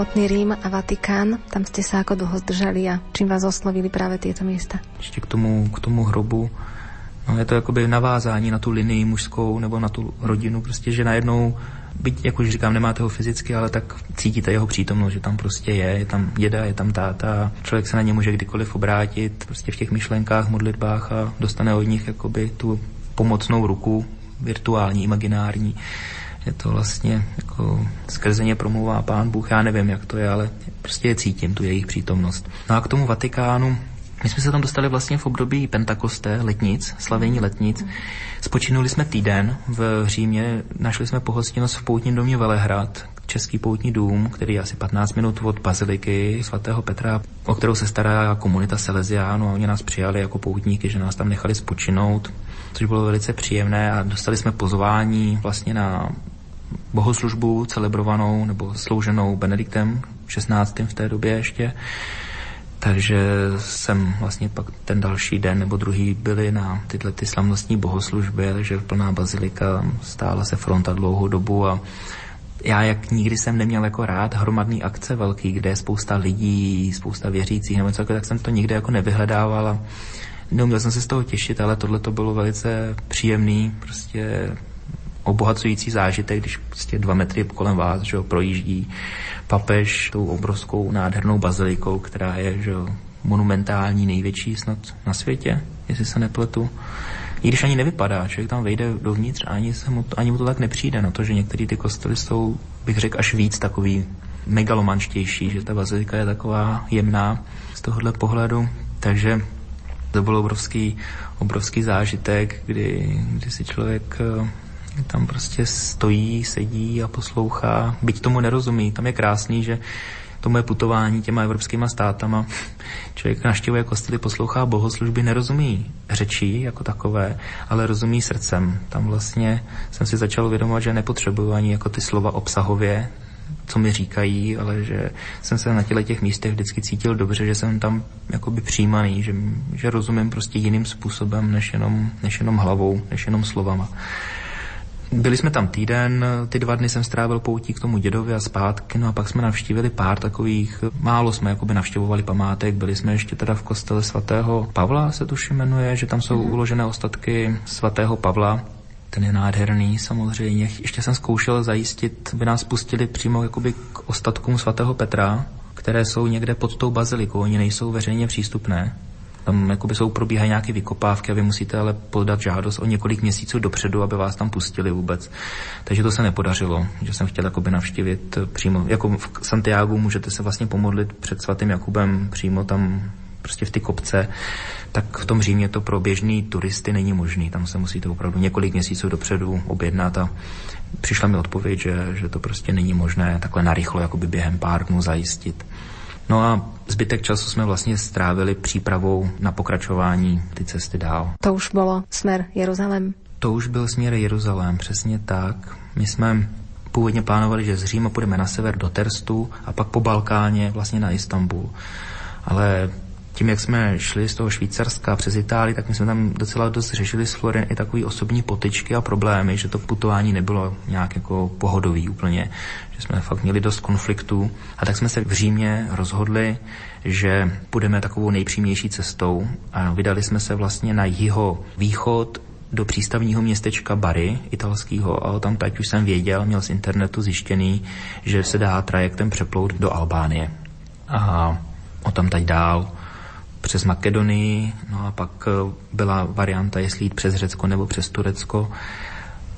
Samotný Rím a Vatikán, tam ste sa ako dlho zdržali a čím vás oslovili práve tieto miesta? Ještě k tomu, k tomu hrobu, no je to jakoby navázání na tu linii mužskou nebo na tu rodinu, prostě, že najednou, byť, jak už říkám, nemáte ho fyzicky, ale tak cítíte jeho přítomnost, že tam prostě je, je tam děda, je tam táta, člověk se na ně může kdykoliv obrátit, prostě v těch myšlenkách, modlitbách a dostane od nich jakoby tu pomocnou ruku, virtuální, imaginární. Je to vlastně jako skrze ně promluvá pán Bůh, já nevím, jak to je, ale prostě je cítím, tu jejich přítomnost. No a k tomu Vatikánu, my jsme se tam dostali vlastně v období Pentakosté, letnic, slavení letnic. Spočinuli jsme týden v Římě, našli jsme pohostinnost v poutním domě Velehrad, český poutní dům, který je asi 15 minut od baziliky svatého Petra, o kterou se stará komunita Salesiánů a oni nás přijali jako poutníky, že nás tam nechali spočinout, což bylo velice příjemné a dostali jsme pozvání vlastně na bohoslužbu celebrovanou nebo slouženou Benediktem 16. v té době ještě. Takže jsem vlastně pak ten další den nebo druhý byli na tyhle ty slavnostní bohoslužby, takže plná bazilika, stála se fronta dlouhou dobu a já jak nikdy jsem neměl jako rád hromadný akce velký, kde je spousta lidí, spousta věřících nebo něco, tak jsem to nikdy jako nevyhledával a Neuměl jsem se z toho těšit, ale tohle to bylo velice příjemný, prostě obohacující zážitek, když prostě dva metry kolem vás že jo, projíždí papež tou obrovskou nádhernou bazilikou, která je že jo, monumentální, největší snad na světě, jestli se nepletu. I když ani nevypadá, člověk tam vejde dovnitř a ani, se mu, to, ani mu to tak nepřijde na to, že některé ty kostely jsou, bych řekl, až víc takový megalomanštější, že ta bazilika je taková jemná z tohohle pohledu. Takže to byl obrovský, obrovský zážitek, kdy, kdy si člověk tam prostě stojí, sedí a poslouchá, byť tomu nerozumí. Tam je krásný, že to moje putování těma evropskýma státama, člověk naštěvuje kostely, poslouchá bohoslužby, nerozumí řečí jako takové, ale rozumí srdcem. Tam vlastně jsem si začal uvědomovat, že nepotřebuju ani jako ty slova obsahově, co mi říkají, ale že jsem se na těle těch místech vždycky cítil dobře, že jsem tam jakoby přijímaný, že, že rozumím prostě jiným způsobem, než jenom, než jenom hlavou, než jenom slovama. Byli jsme tam týden, ty dva dny jsem strávil poutí k tomu dědovi a zpátky, no a pak jsme navštívili pár takových, málo jsme jakoby navštěvovali památek, byli jsme ještě teda v kostele svatého Pavla, se tuši jmenuje, že tam jsou uložené ostatky svatého Pavla, ten je nádherný samozřejmě. Ještě jsem zkoušel zajistit, by nás pustili přímo jakoby k ostatkům svatého Petra, které jsou někde pod tou bazilikou, oni nejsou veřejně přístupné. Tam jakoby jsou probíhají nějaké vykopávky a vy musíte ale podat žádost o několik měsíců dopředu, aby vás tam pustili vůbec. Takže to se nepodařilo, že jsem chtěl jakoby navštívit přímo, jako v Santiago můžete se vlastně pomodlit před svatým Jakubem přímo tam prostě v ty kopce, tak v tom Římě to pro běžný turisty není možný. Tam se musíte opravdu několik měsíců dopředu objednat a přišla mi odpověď, že, že to prostě není možné takhle narychlo, jakoby během pár dnů zajistit. No a zbytek času jsme vlastně strávili přípravou na pokračování ty cesty dál. To už bylo směr Jeruzalém? To už byl směr Jeruzalém, přesně tak. My jsme původně plánovali, že z Říma půjdeme na sever do Terstu a pak po Balkáně vlastně na Istanbul. Ale tím, jak jsme šli z toho Švýcarska přes Itálii, tak my jsme tam docela dost řešili s Floren i takový osobní potyčky a problémy, že to putování nebylo nějak jako pohodový úplně, že jsme fakt měli dost konfliktů. A tak jsme se v Římě rozhodli, že půjdeme takovou nejpřímější cestou a vydali jsme se vlastně na jiho východ do přístavního městečka Bari, italského, a tam teď už jsem věděl, měl z internetu zjištěný, že se dá trajektem přeplout do Albánie. A o tam teď dál přes Makedonii, no a pak eh, byla varianta, jestli jít přes Řecko nebo přes Turecko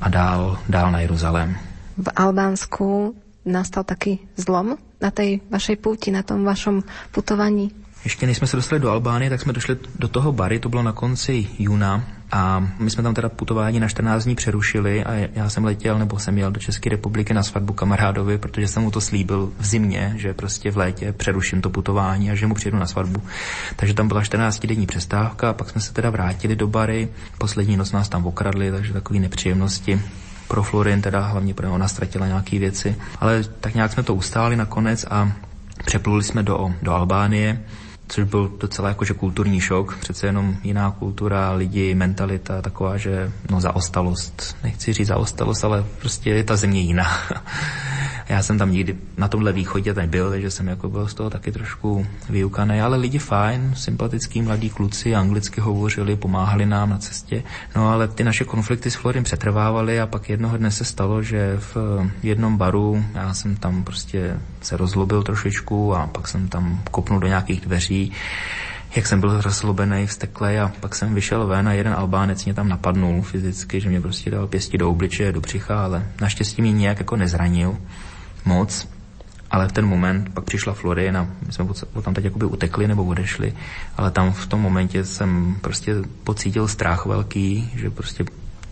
a dál, dál na Jeruzalém. V Albánsku nastal taký zlom na tej vašej púti, na tom vašom putovaní? Ještě než jsme se dostali do Albánie, tak jsme došli do toho Bary, to bylo na konci júna a my jsme tam teda putování na 14 dní přerušili a já jsem letěl nebo jsem jel do České republiky na svatbu kamarádovi, protože jsem mu to slíbil v zimě, že prostě v létě přeruším to putování a že mu přijedu na svatbu. Takže tam byla 14 denní přestávka a pak jsme se teda vrátili do Bary. Poslední noc nás tam okradli, takže takové nepříjemnosti pro Florin, teda hlavně pro ona ztratila nějaké věci. Ale tak nějak jsme to ustáli nakonec a přepluli jsme do, do Albánie což byl docela jakože kulturní šok, přece jenom jiná kultura, lidi, mentalita taková, že no zaostalost, nechci říct zaostalost, ale prostě je ta země jiná. (laughs) Já jsem tam nikdy na tomhle východě nebyl, takže jsem jako byl z toho taky trošku vyukaný, ale lidi fajn, sympatický mladí kluci, anglicky hovořili, pomáhali nám na cestě. No ale ty naše konflikty s Florem přetrvávaly a pak jednoho dne se stalo, že v jednom baru já jsem tam prostě se rozlobil trošičku a pak jsem tam kopnul do nějakých dveří jak jsem byl rozlobený, vzteklej a pak jsem vyšel ven a jeden Albánec mě tam napadnul fyzicky, že mě prostě dal pěstí do obličeje, do břicha, ale naštěstí mě nějak jako nezranil moc, ale v ten moment pak přišla Florina, my jsme tam teď jakoby utekli nebo odešli, ale tam v tom momentě jsem prostě pocítil strach velký, že prostě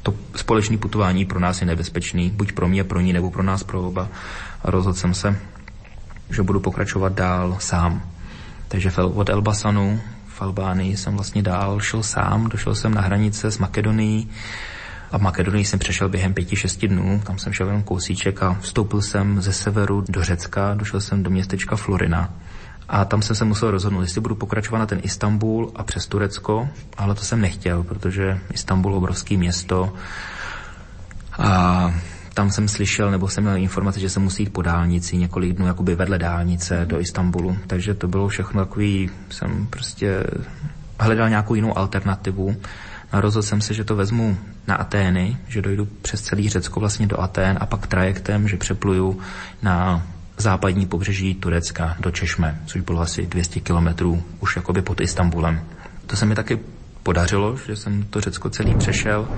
to společné putování pro nás je nebezpečný, buď pro mě, pro ní, nebo pro nás, pro oba. A rozhodl jsem se, že budu pokračovat dál sám. Takže od Elbasanu v Albánii jsem vlastně dál šel sám, došel jsem na hranice s Makedonií, a v Makedonii jsem přešel během pěti, šesti dnů, tam jsem šel jenom kousíček a vstoupil jsem ze severu do Řecka, došel jsem do městečka Florina. A tam jsem se musel rozhodnout, jestli budu pokračovat na ten Istanbul a přes Turecko, ale to jsem nechtěl, protože Istanbul je obrovský město a tam jsem slyšel, nebo jsem měl informace, že se musí jít po dálnici několik dnů jakoby vedle dálnice do Istanbulu. Takže to bylo všechno takový, jsem prostě hledal nějakou jinou alternativu. A rozhodl jsem se, že to vezmu na Atény, že dojdu přes celý Řecko vlastně do Atén a pak trajektem, že přepluju na západní pobřeží Turecka do Češme, což bylo asi 200 kilometrů už jakoby pod Istanbulem. To se mi taky podařilo, že jsem to Řecko celý přešel.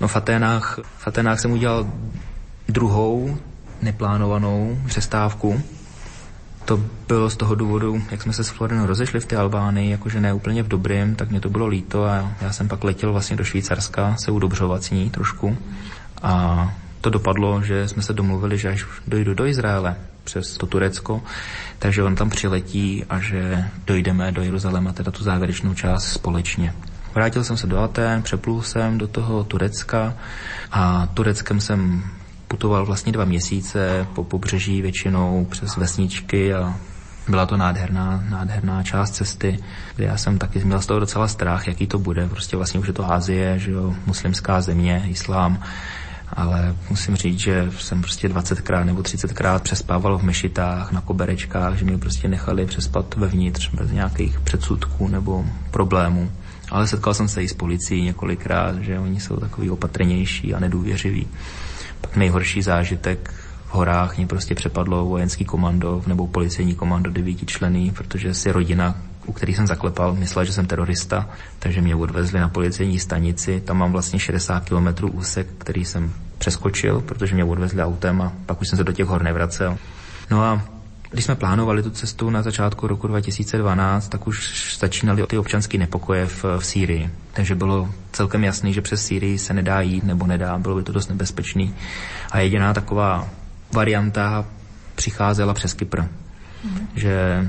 No v Aténách, v Aténách jsem udělal druhou neplánovanou přestávku. To bylo z toho důvodu, jak jsme se s Florinou rozešli v té Albánii, jakože ne úplně v dobrým, tak mě to bylo líto a já jsem pak letěl vlastně do Švýcarska se udobřovat s ní trošku. A to dopadlo, že jsme se domluvili, že až dojdu do Izraele přes to Turecko, takže on tam přiletí a že dojdeme do Jeruzaléma, teda tu závěrečnou část společně. Vrátil jsem se do Aten, přeplul jsem do toho Turecka a Tureckem jsem putoval vlastně dva měsíce po pobřeží většinou přes vesničky a byla to nádherná, nádherná část cesty, kde já jsem taky měl z toho docela strach, jaký to bude. Prostě vlastně už je to Ázie, že jo, muslimská země, islám ale musím říct, že jsem prostě 20krát nebo 30krát přespával v mešitách, na koberečkách, že mě prostě nechali přespat vevnitř bez nějakých předsudků nebo problémů. Ale setkal jsem se i s policií několikrát, že oni jsou takový opatrnější a nedůvěřiví. Pak nejhorší zážitek v horách mě prostě přepadlo vojenský komando nebo policejní komando devíti člený, protože si rodina, u kterých jsem zaklepal, myslela, že jsem terorista, takže mě odvezli na policejní stanici. Tam mám vlastně 60 km úsek, který jsem přeskočil, protože mě odvezli autem a pak už jsem se do těch hor nevracel. No a když jsme plánovali tu cestu na začátku roku 2012, tak už začínaly ty občanské nepokoje v, v Sýrii. Takže bylo celkem jasný, že přes Sýrii se nedá jít nebo nedá, bylo by to dost nebezpečný. A jediná taková varianta přicházela přes Kypr. Mm. Že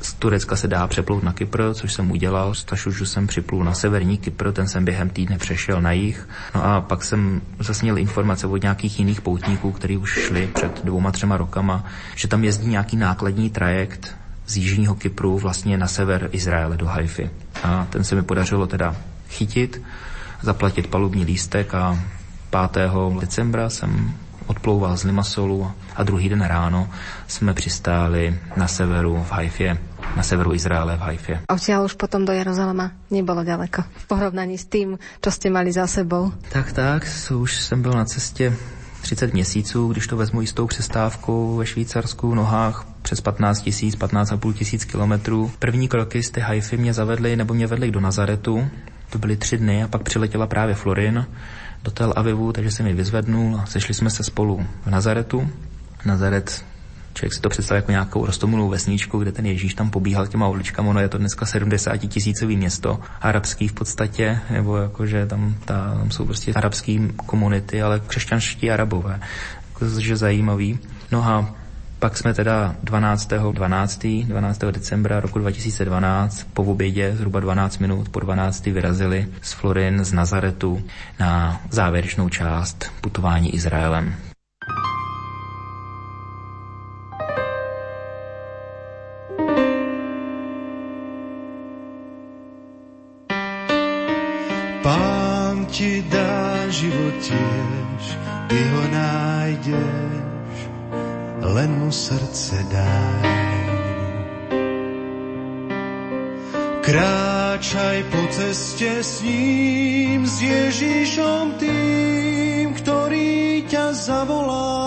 z Turecka se dá přeplout na Kypr, což jsem udělal. Z Tašužu jsem připlul na severní Kypr, ten jsem během týdne přešel na jich. No a pak jsem zase měl informace od nějakých jiných poutníků, kteří už šli před dvouma, třema rokama, že tam jezdí nějaký nákladní trajekt z jižního Kypru vlastně na sever Izraele do Haify. A ten se mi podařilo teda chytit, zaplatit palubní lístek a 5. decembra jsem odplouval z Limasolu a druhý den ráno jsme přistáli na severu v Haifě na severu Izraele v Haifě. Odtiaľ už potom do Jeruzalema nebylo daleko v porovnaní s tím, co jste mali za sebou. Tak, tak, už jsem byl na cestě 30 měsíců, když to vezmu jistou přestávkou ve Švýcarsku v nohách přes 15 tisíc, 15,5 tisíc kilometrů. První kroky z té Haify mě zavedly nebo mě vedly do Nazaretu. To byly tři dny a pak přiletěla právě Florin do Tel Avivu, takže jsem ji vyzvednul a sešli jsme se spolu v Nazaretu. Nazaret Člověk si to představuje jako nějakou rostomilou vesničku, kde ten Ježíš tam pobíhal těma uličkami. Ono je to dneska 70 tisícový město, arabský v podstatě, nebo jakože tam, ta, tam jsou prostě arabský komunity, ale křesťanští arabové. Jakože zajímavý. No a pak jsme teda 12. 12. 12. decembra roku 2012 po obědě zhruba 12 minut po 12. vyrazili z Florin z Nazaretu na závěrečnou část putování Izraelem. Pán ti dá život tiež, ty ho nájdeš, len mu srdce daj. Kráčaj po ceste s ním, s Ježíšom tým, ktorý ťa zavolá.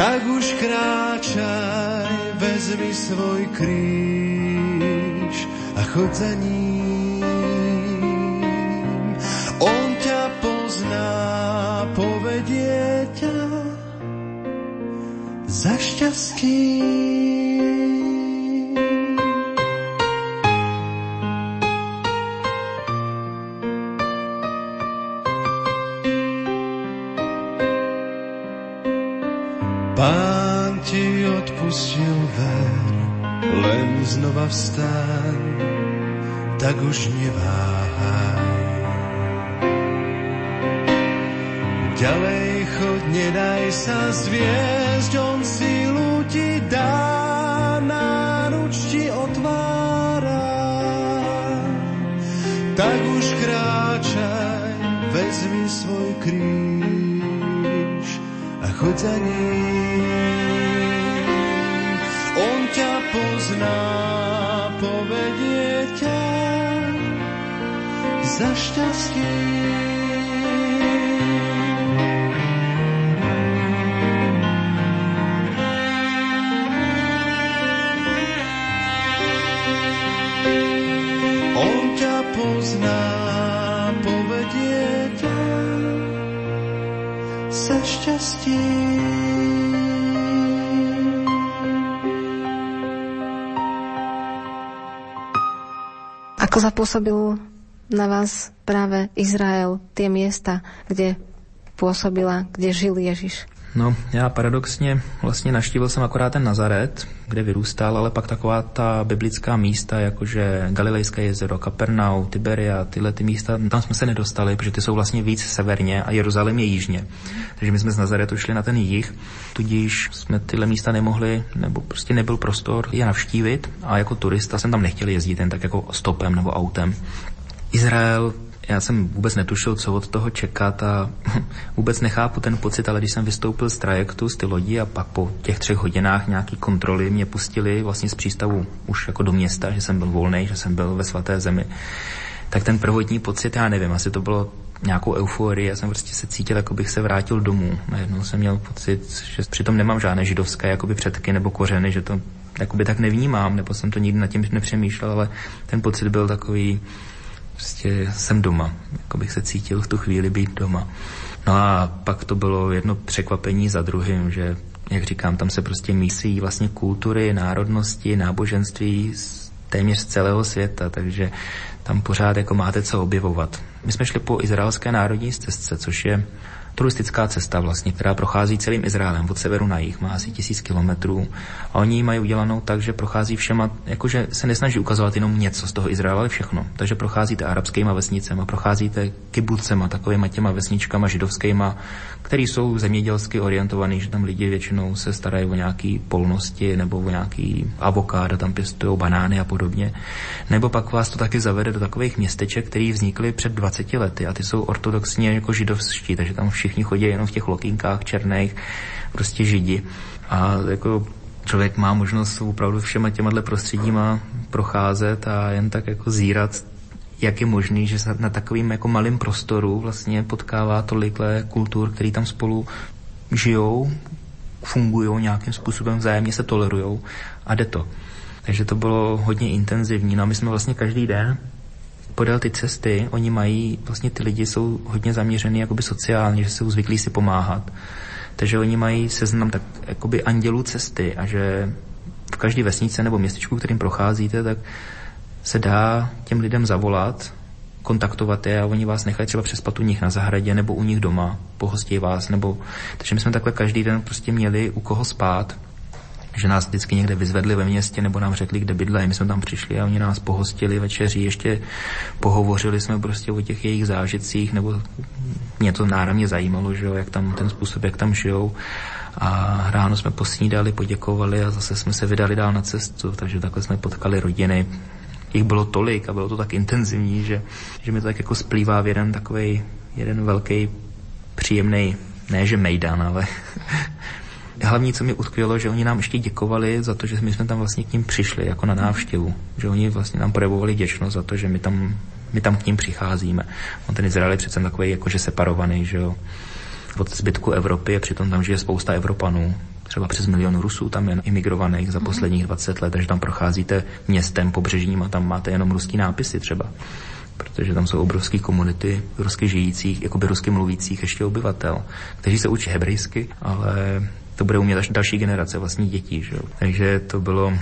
Tak už kráčaj, vezmi svoj kríž a chod za ním. Za šťastím. Pán ti odpustil ver, len znova vstaň, tak už neváhaj. Ďalej chod, nedaj sa zviesť, on sílu kríž a choď za ním. On ťa pozná, povedie ťa za šťastie. Ako zapôsobil na vás práve Izrael, tie miesta, kde pôsobila, kde žil Ježiš? No, já paradoxně vlastně naštívil jsem akorát ten Nazaret, kde vyrůstal, ale pak taková ta biblická místa, jakože Galilejské jezero, Kapernau, Tiberia, tyhle ty místa, tam jsme se nedostali, protože ty jsou vlastně víc severně a Jeruzalém je jižně. Takže my jsme z Nazaretu šli na ten jih, tudíž jsme tyhle místa nemohli, nebo prostě nebyl prostor je navštívit a jako turista jsem tam nechtěl jezdit jen tak jako stopem nebo autem. Izrael já jsem vůbec netušil, co od toho čekat a (laughs) vůbec nechápu ten pocit, ale když jsem vystoupil z trajektu, z ty lodi a pak po těch třech hodinách nějaký kontroly mě pustili vlastně z přístavu už jako do města, že jsem byl volný, že jsem byl ve svaté zemi, tak ten prvotní pocit, já nevím, asi to bylo nějakou euforii, já jsem prostě se cítil, jako bych se vrátil domů. Najednou jsem měl pocit, že přitom nemám žádné židovské jakoby předky nebo kořeny, že to jakoby tak nevnímám, nebo jsem to nikdy nad tím nepřemýšlel, ale ten pocit byl takový, prostě jsem doma, jako bych se cítil v tu chvíli být doma. No a pak to bylo jedno překvapení za druhým, že, jak říkám, tam se prostě mísí vlastně kultury, národnosti, náboženství z téměř z celého světa, takže tam pořád jako máte co objevovat. My jsme šli po izraelské národní stezce, což je turistická cesta vlastně, která prochází celým Izraelem od severu na jih, má asi tisíc kilometrů. A oni ji mají udělanou tak, že prochází všema, jakože se nesnaží ukazovat jenom něco z toho Izraela, ale všechno. Takže procházíte arabskýma vesnicema, procházíte kibucema, takovýma těma vesničkama židovskýma, který jsou zemědělsky orientovaný, že tam lidi většinou se starají o nějaký polnosti nebo o nějaký avokádo, tam pěstují banány a podobně. Nebo pak vás to taky zavede do takových městeček, které vznikly před 20 lety a ty jsou ortodoxně jako židovští, takže tam všichni chodí jenom v těch lokýnkách černých, prostě židi. A jako člověk má možnost opravdu všema těma prostředíma procházet a jen tak jako zírat jak je možný, že se na takovým jako malém prostoru vlastně potkává tolikle kultur, který tam spolu žijou, fungují nějakým způsobem, vzájemně se tolerujou a jde to. Takže to bylo hodně intenzivní. No a my jsme vlastně každý den podél ty cesty, oni mají, vlastně ty lidi jsou hodně zaměřený jakoby sociálně, že jsou zvyklí si pomáhat. Takže oni mají seznam tak jakoby andělů cesty a že v každé vesnice nebo městečku, kterým procházíte, tak se dá těm lidem zavolat, kontaktovat je a oni vás nechají třeba přespat u nich na zahradě nebo u nich doma, pohostí vás, nebo... Takže my jsme takhle každý den prostě měli u koho spát, že nás vždycky někde vyzvedli ve městě nebo nám řekli, kde bydlejí. My jsme tam přišli a oni nás pohostili večeří, ještě pohovořili jsme prostě o těch jejich zážitcích, nebo mě to náramně zajímalo, že jo, jak tam ten způsob, jak tam žijou. A ráno jsme posnídali, poděkovali a zase jsme se vydali dál na cestu, takže takhle jsme potkali rodiny, jich bylo tolik a bylo to tak intenzivní, že, že mi to tak jako splývá v jeden takový jeden velký příjemný, ne že mejdan, ale hlavní, co mi utkvělo, že oni nám ještě děkovali za to, že my jsme tam vlastně k ním přišli jako na návštěvu. Že oni vlastně nám projevovali děčnost za to, že my tam, my tam k ním přicházíme. On ten Izrael je přece takový jakože separovaný, že jo od zbytku Evropy a přitom tam žije spousta Evropanů třeba přes milion Rusů tam je imigrovaných za mhm. posledních 20 let, takže tam procházíte městem, pobřežním a tam máte jenom ruský nápisy třeba protože tam jsou obrovské komunity rusky žijících, jakoby rusky mluvících ještě obyvatel, kteří se učí hebrejsky, ale to bude umět až další generace vlastních dětí. Že? Takže to bylo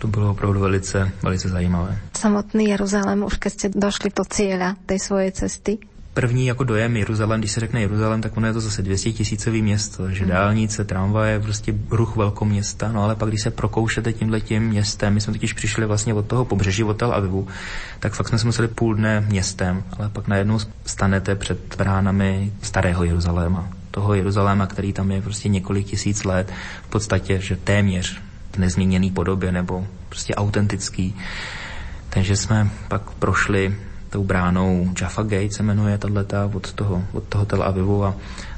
to bylo opravdu velice, velice zajímavé. Samotný Jeruzalém, už keď jste došli do cíle té svoje cesty, první jako dojem Jeruzalém, když se řekne Jeruzalém, tak ono je to zase 200 tisícový město, že dálnice, tramvaje, prostě ruch velkoměsta, no ale pak když se prokoušete tímhle tím městem, my jsme totiž přišli vlastně od toho pobřeží od Tel Avivu, tak fakt jsme se museli půl dne městem, ale pak najednou stanete před bránami starého Jeruzaléma, toho Jeruzaléma, který tam je prostě několik tisíc let, v podstatě, že téměř v nezměněný podobě nebo prostě autentický. Takže jsme pak prošli tou bránou Jaffa Gate se jmenuje tato od toho, od toho Tel Avivu a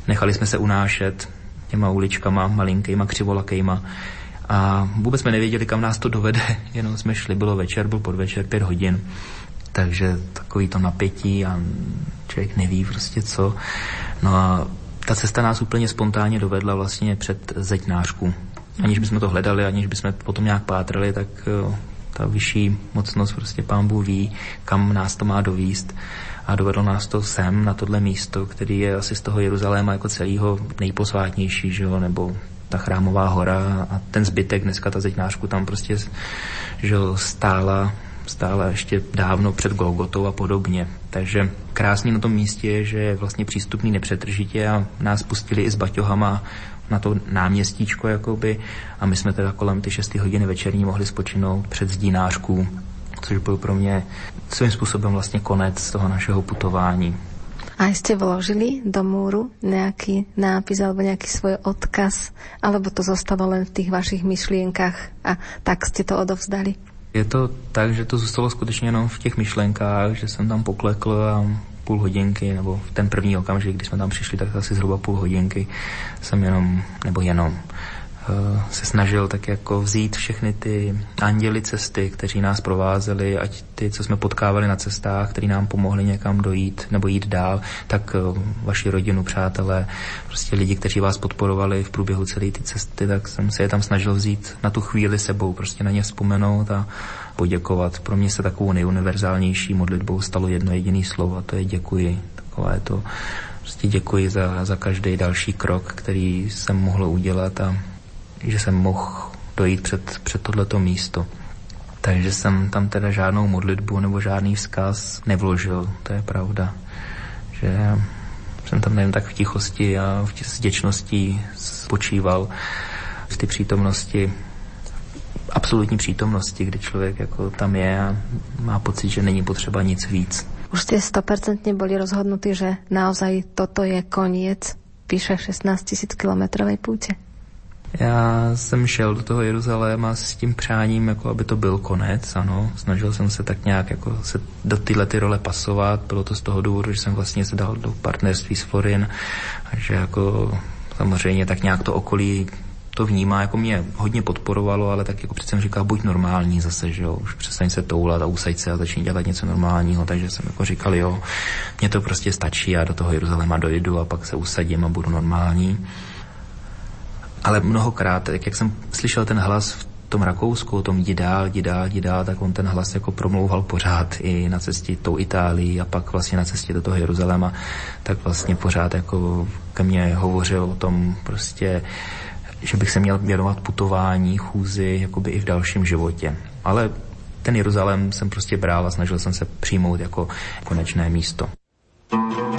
nechali jsme se unášet těma uličkama malinkýma, křivolakejma a vůbec jsme nevěděli, kam nás to dovede, (laughs) jenom jsme šli, bylo večer, byl podvečer, pět hodin takže takový to napětí a člověk neví prostě co. No a ta cesta nás úplně spontánně dovedla vlastně před zeďnářku. Aniž bychom to hledali, aniž bychom potom nějak pátrali, tak eh, ta vyšší mocnost, prostě pán Bůh ví, kam nás to má dovíst. A dovedlo nás to sem, na tohle místo, který je asi z toho Jeruzaléma jako celého nejposvátnější, že jo, nebo ta chrámová hora. A ten zbytek, dneska ta zeďnářku tam prostě že jo, stála stála ještě dávno před Golgotou a podobně. Takže krásný na tom místě je, že je vlastně přístupný nepřetržitě a nás pustili i s baťohama na to náměstíčko jakoby a my jsme teda kolem ty 6 hodiny večerní mohli spočinout před zdínářků, což byl pro mě svým způsobem vlastně konec toho našeho putování. A jste vložili do múru nějaký nápis alebo nějaký svůj odkaz, alebo to zostalo len v těch vašich myšlienkách a tak jste to odovzdali? Je to tak, že to zůstalo skutečně jenom v těch myšlenkách, že jsem tam poklekl a půl hodinky, nebo v ten první okamžik, kdy jsme tam přišli, tak asi zhruba půl hodinky jsem jenom, nebo jenom se snažil tak jako vzít všechny ty anděly cesty, kteří nás provázeli, ať ty, co jsme potkávali na cestách, kteří nám pomohli někam dojít nebo jít dál, tak eh, vaši rodinu, přátelé, prostě lidi, kteří vás podporovali v průběhu celé ty cesty, tak jsem se je tam snažil vzít na tu chvíli sebou, prostě na ně vzpomenout a poděkovat. Pro mě se takovou nejuniverzálnější modlitbou stalo jedno jediné slovo a to je děkuji. Takové to prostě děkuji za, za každý další krok, který jsem mohl udělat a že jsem mohl dojít před, před tohleto místo. Takže jsem tam teda žádnou modlitbu nebo žádný vzkaz nevložil, to je pravda. Že jsem tam nevím, tak v tichosti a v vděčnosti spočíval v té přítomnosti, absolutní přítomnosti, kdy člověk jako tam je a má pocit, že není potřeba nic víc. Už jste stopercentně byli rozhodnutí, že naozaj toto je koniec píše 16 tisíc kilometrovej půjče? Já jsem šel do toho Jeruzaléma s tím přáním, jako aby to byl konec, ano. Snažil jsem se tak nějak jako se do tyhle ty role pasovat. Bylo to z toho důvodu, že jsem vlastně se dal do partnerství s Forin že jako samozřejmě tak nějak to okolí to vnímá, jako mě hodně podporovalo, ale tak jako přece říkal, buď normální zase, že jo, už přestaň se toulat a usaď se a začni dělat něco normálního, takže jsem jako říkal, jo, mně to prostě stačí, já do toho Jeruzaléma dojdu a pak se usadím a budu normální. Ale mnohokrát, jak, jak jsem slyšel ten hlas v tom Rakousku, o tom jdi dál, jdi dál, jdi dál, tak on ten hlas jako promlouval pořád i na cestě tou Itálií a pak vlastně na cestě do toho Jeruzaléma, tak vlastně pořád jako ke mně hovořil o tom prostě, že bych se měl věnovat putování, chůzi, jakoby i v dalším životě. Ale ten Jeruzalém jsem prostě bral a snažil jsem se přijmout jako konečné místo. thank you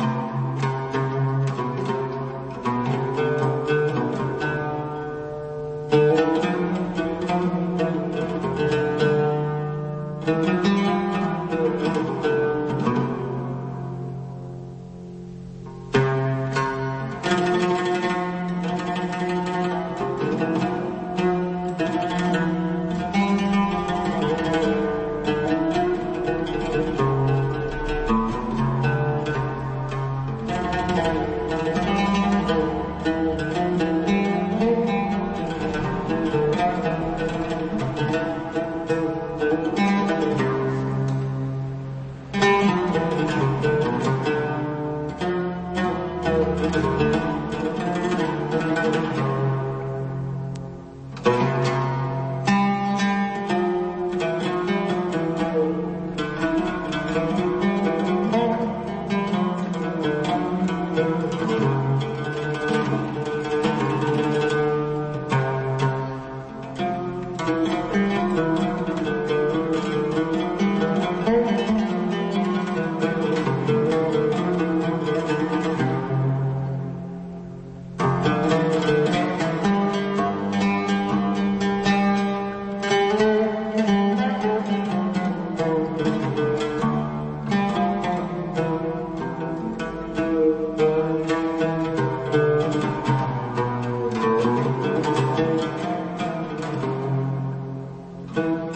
Thank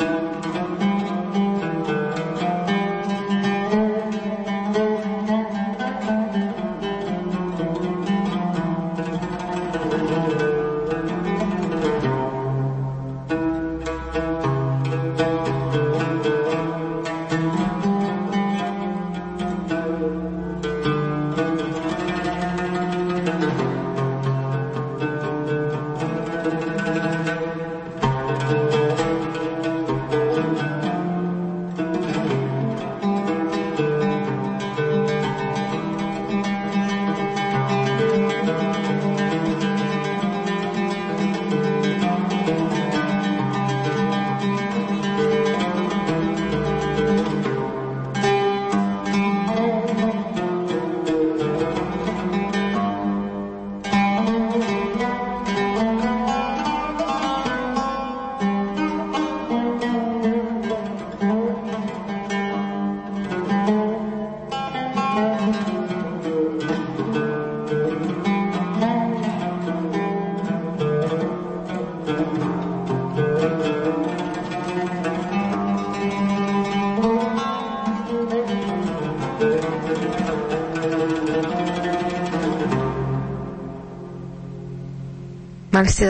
you.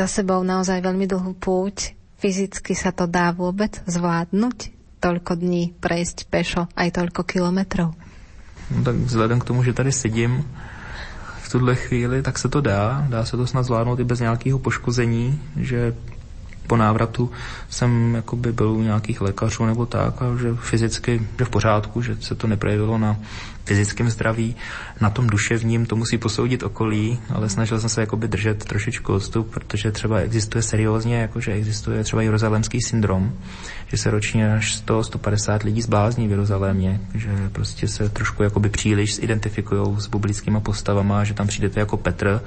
Sebou naozaj veľmi dlhú púť. Fyzicky sa to dá vôbec zvládnuť? Toľko dní prejsť pešo aj toľko kilometrov? No tak vzhledem k tomu, že tady sedím v tuhle chvíli, tak se to dá. Dá se to snad zvládnout i bez nějakého poškození, že po návratu jsem jakoby byl u nějakých lékařů nebo tak a že fyzicky že v pořádku, že se to neprojevilo na fyzickém zdraví, na tom duševním to musí posoudit okolí, ale snažil jsem se jakoby držet trošičku odstup, protože třeba existuje seriózně, jakože existuje třeba jeruzalémský syndrom, že se ročně až 100-150 lidí zblázní v Jeruzalémě, že prostě se trošku jakoby příliš identifikují s biblickými postavama, že tam přijdete jako Petr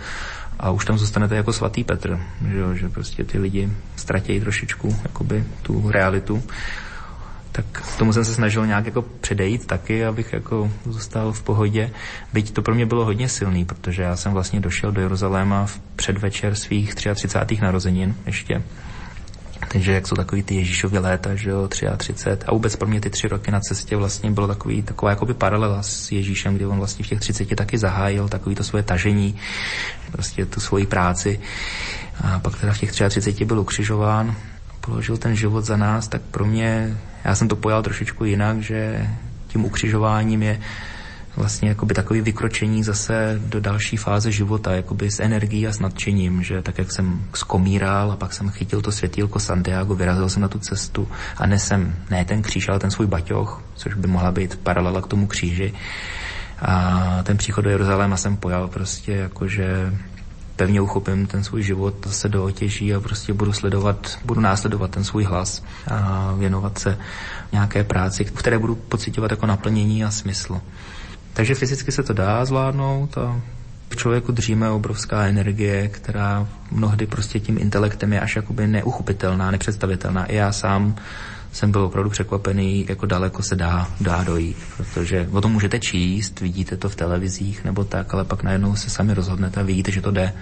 a už tam zůstanete jako svatý Petr, že, jo, že prostě ty lidi ztratějí trošičku jakoby tu realitu. Tak tomu jsem se snažil nějak jako předejít taky, abych jako zůstal v pohodě. Byť to pro mě bylo hodně silný, protože já jsem vlastně došel do Jeruzaléma v předvečer svých 33. narozenin ještě takže jak jsou takový ty Ježíšovy léta, že jo, 33. A vůbec pro mě ty tři roky na cestě vlastně bylo takový, taková jakoby paralela s Ježíšem, kdy on vlastně v těch 30 taky zahájil takový to svoje tažení, prostě tu svoji práci. A pak teda v těch 33 byl ukřižován, položil ten život za nás, tak pro mě, já jsem to pojal trošičku jinak, že tím ukřižováním je vlastně jakoby takový vykročení zase do další fáze života, jakoby s energií a s nadšením, že tak, jak jsem skomíral a pak jsem chytil to světílko Santiago, vyrazil jsem na tu cestu a nesem ne ten kříž, ale ten svůj baťoch, což by mohla být paralela k tomu kříži. A ten příchod do Jeruzaléma jsem pojal prostě jakože pevně uchopím ten svůj život zase do otěží a prostě budu sledovat, budu následovat ten svůj hlas a věnovat se nějaké práci, v které budu pocitovat jako naplnění a smysl. Takže fyzicky se to dá zvládnout a v člověku držíme obrovská energie, která mnohdy prostě tím intelektem je až jakoby neuchopitelná, nepředstavitelná. I já sám jsem byl opravdu překvapený, jako daleko se dá, dá dojít, protože o tom můžete číst, vidíte to v televizích nebo tak, ale pak najednou se sami rozhodnete a vidíte, že to jde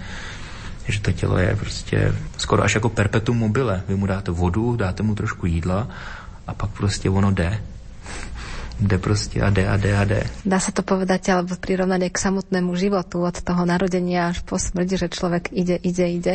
že to tělo je prostě skoro až jako perpetuum mobile. Vy mu dáte vodu, dáte mu trošku jídla a pak prostě ono jde jde prostě a jde a jde a jde. Dá sa to povedať alebo prirovnať k samotnému životu od toho narodenia až po smrti, že človek ide, ide, ide.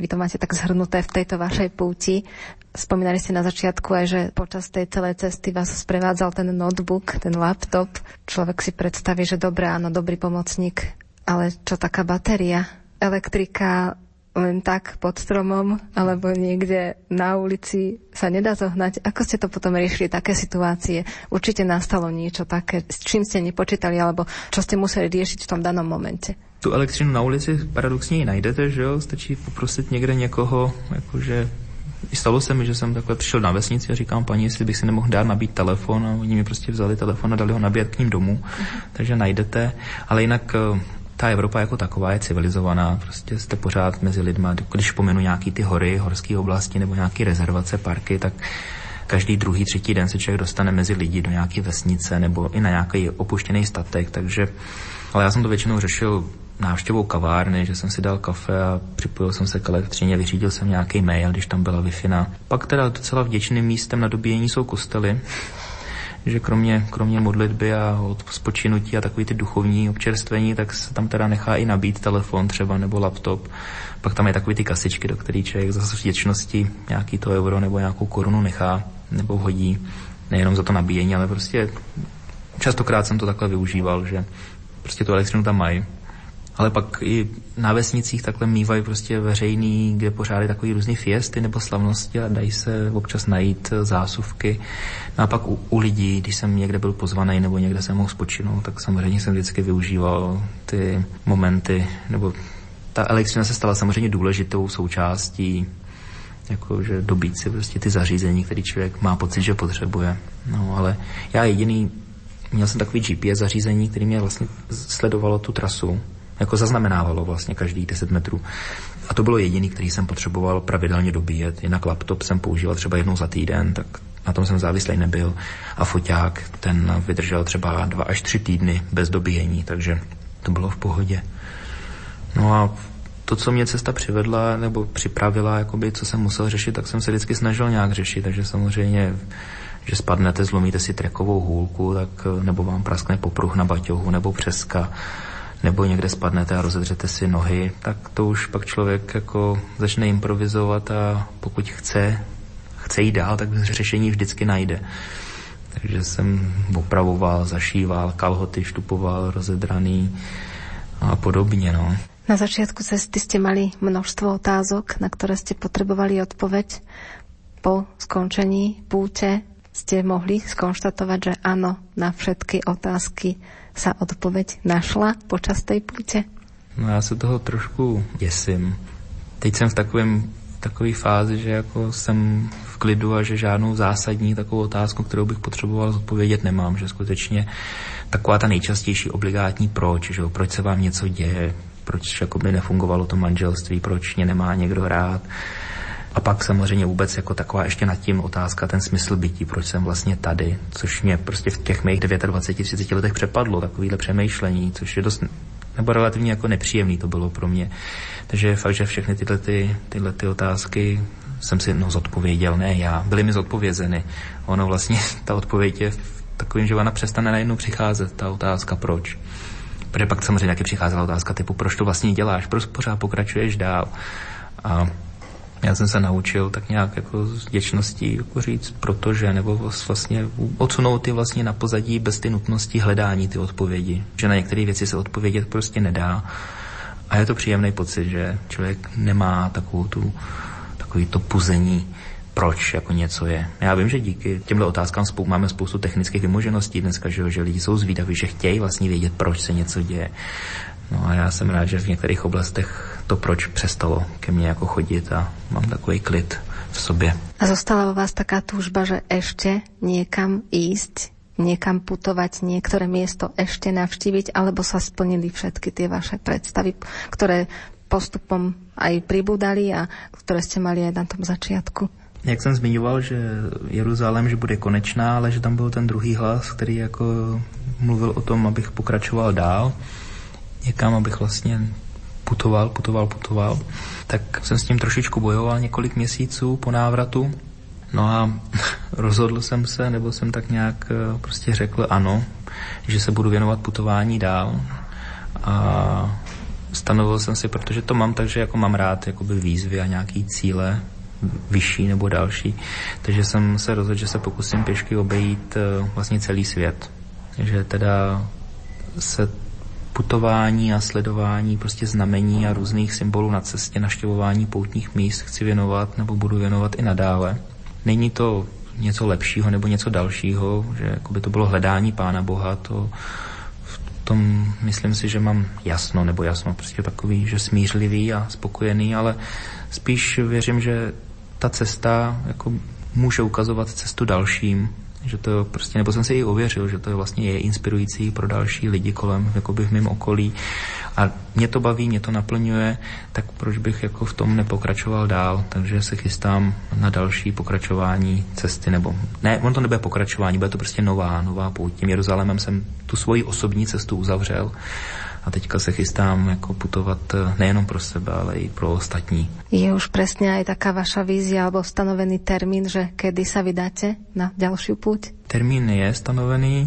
Vy to máte tak zhrnuté v tejto vašej púti. Spomínali ste na začiatku aj, že počas tej celej cesty vás sprevádzal ten notebook, ten laptop. Človek si predstaví, že dobré, áno, dobrý pomocník, ale čo taká batéria? Elektrika len tak pod stromom alebo niekde na ulici sa nedá zohnať. Ako ste to potom riešili, také situácie? Určite nastalo niečo také, s čím ste nepočítali alebo čo ste museli riešiť v tom danom momente? Tu elektřinu na ulici paradoxně ji najdete, že jo? Stačí poprosit někde někoho, jakože Stalo se mi, že jsem takhle přišel na vesnici a říkám paní, jestli bych si nemohl dát nabít telefon a oni mi prostě vzali telefon a dali ho nabíjet k ním domů. Uh-huh. Takže najdete. Ale jinak eh, ta Evropa jako taková je civilizovaná, prostě jste pořád mezi lidma. Když pomenu nějaký ty hory, horské oblasti nebo nějaké rezervace, parky, tak každý druhý, třetí den se člověk dostane mezi lidi do nějaké vesnice nebo i na nějaký opuštěný statek, takže ale já jsem to většinou řešil návštěvou kavárny, že jsem si dal kafe a připojil jsem se k elektřině, vyřídil jsem nějaký mail, když tam byla wi Pak teda docela vděčným místem na dobíjení jsou kostely, že kromě, kromě modlitby a od spočinutí a takový ty duchovní občerstvení, tak se tam teda nechá i nabít telefon třeba nebo laptop. Pak tam je takový ty kasičky, do kterých člověk zase vděčnosti nějaký to euro nebo nějakou korunu nechá nebo hodí. Nejenom za to nabíjení, ale prostě častokrát jsem to takhle využíval, že prostě tu elektřinu tam mají ale pak i na vesnicích takhle mývají prostě veřejný, kde pořádají takový různý fiesty nebo slavnosti a dají se občas najít zásuvky. No a pak u, u lidí, když jsem někde byl pozvaný nebo někde jsem mohl spočinout, tak samozřejmě jsem vždycky využíval ty momenty, nebo ta elektřina se stala samozřejmě důležitou součástí jakože dobít si prostě ty zařízení, který člověk má pocit, že potřebuje. No ale já jediný, měl jsem takový GPS zařízení, který mě vlastně sledovalo tu trasu jako zaznamenávalo vlastně každý 10 metrů. A to bylo jediný, který jsem potřeboval pravidelně dobíjet. Jinak laptop jsem používal třeba jednou za týden, tak na tom jsem závislý nebyl. A foťák, ten vydržel třeba dva až tři týdny bez dobíjení, takže to bylo v pohodě. No a to, co mě cesta přivedla nebo připravila, jakoby, co jsem musel řešit, tak jsem se vždycky snažil nějak řešit, takže samozřejmě že spadnete, zlomíte si trekovou hůlku, tak, nebo vám praskne popruh na baťohu nebo přeska, nebo někde spadnete a rozedřete si nohy, tak to už pak člověk jako začne improvizovat a pokud chce, chce jít dál, tak řešení vždycky najde. Takže jsem opravoval, zašíval, kalhoty štupoval, rozedraný a podobně. No. Na začiatku cesty ste mali množstvo otázok, na ktoré ste potrebovali odpoveď. Po skončení púte ste mohli skonštatovať, že áno, na všetky otázky sa odpoveď našla počas tej púte? No já se toho trošku děsím. Teď jsem v takovém takové fázi, že jako jsem v klidu a že žádnou zásadní takovou otázku, kterou bych potřeboval zodpovědět, nemám. Že skutečně taková ta nejčastější obligátní proč, že jo, proč se vám něco děje, proč jakoby nefungovalo to manželství, proč mě nemá někdo rád. A pak samozřejmě vůbec jako taková ještě nad tím otázka, ten smysl bytí, proč jsem vlastně tady, což mě prostě v těch mých 29-30 letech přepadlo, takovýhle přemýšlení, což je dost nebo relativně jako nepříjemný to bylo pro mě. Takže fakt, že všechny tyhle, ty, tyhle ty otázky jsem si no, zodpověděl, ne já, byly mi zodpovězeny. Ono vlastně, (laughs) ta odpověď je takovým, že ona přestane najednou přicházet, ta otázka proč. Protože pak samozřejmě taky přicházela otázka typu, proč to vlastně děláš, proč pořád pokračuješ dál. A já jsem se naučil tak nějak jako s vděčností jako říct, protože, nebo vlastně odsunout ty vlastně na pozadí bez ty nutnosti hledání ty odpovědi. Že na některé věci se odpovědět prostě nedá. A je to příjemný pocit, že člověk nemá takovou tu, takový to puzení proč jako něco je. Já vím, že díky těmhle otázkám spou- máme spoustu technických vymožeností dneska, že, že lidi jsou zvídaví, že chtějí vlastně vědět, proč se něco děje. No a já jsem rád, že v některých oblastech to proč přestalo ke mně jako chodit a mám takový klid v sobě. A zostala vo vás taká túžba, že ešte niekam ísť, niekam putovať, niektoré miesto ešte navštíviť, alebo sa splnili všetky tie vaše predstavy, ktoré postupom aj pribúdali a ktoré ste mali aj na tom začiatku? Jak jsem zmiňoval, že Jeruzalém, že bude konečná, ale že tam byl ten druhý hlas, který jako mluvil o tom, abych pokračoval dál někam, abych vlastně putoval, putoval, putoval, tak jsem s tím trošičku bojoval několik měsíců po návratu. No a (laughs) rozhodl jsem se, nebo jsem tak nějak eh, prostě řekl ano, že se budu věnovat putování dál. A stanovil jsem si, protože to mám takže jako mám rád jakoby výzvy a nějaký cíle, vyšší nebo další. Takže jsem se rozhodl, že se pokusím pěšky obejít eh, vlastně celý svět. Že teda se putování a sledování prostě znamení a různých symbolů na cestě, naštěvování poutních míst chci věnovat nebo budu věnovat i nadále. Není to něco lepšího nebo něco dalšího, že jako by to bylo hledání Pána Boha, to v tom myslím si, že mám jasno, nebo jasno, prostě takový, že smířlivý a spokojený, ale spíš věřím, že ta cesta jako může ukazovat cestu dalším, že to prostě, nebo jsem si i ověřil, že to je vlastně je inspirující pro další lidi kolem, jakoby v mém okolí. A mě to baví, mě to naplňuje, tak proč bych jako v tom nepokračoval dál, takže se chystám na další pokračování cesty, nebo ne, on to nebude pokračování, bude to prostě nová, nová pouť. Tím Jeruzalémem jsem tu svoji osobní cestu uzavřel a teďka se chystám jako putovat eh, nejenom pro sebe, ale i pro ostatní. Je už přesně aj taká vaša vízia alebo stanovený termín, že kedy sa vydáte na další půjť? Termín je stanovený.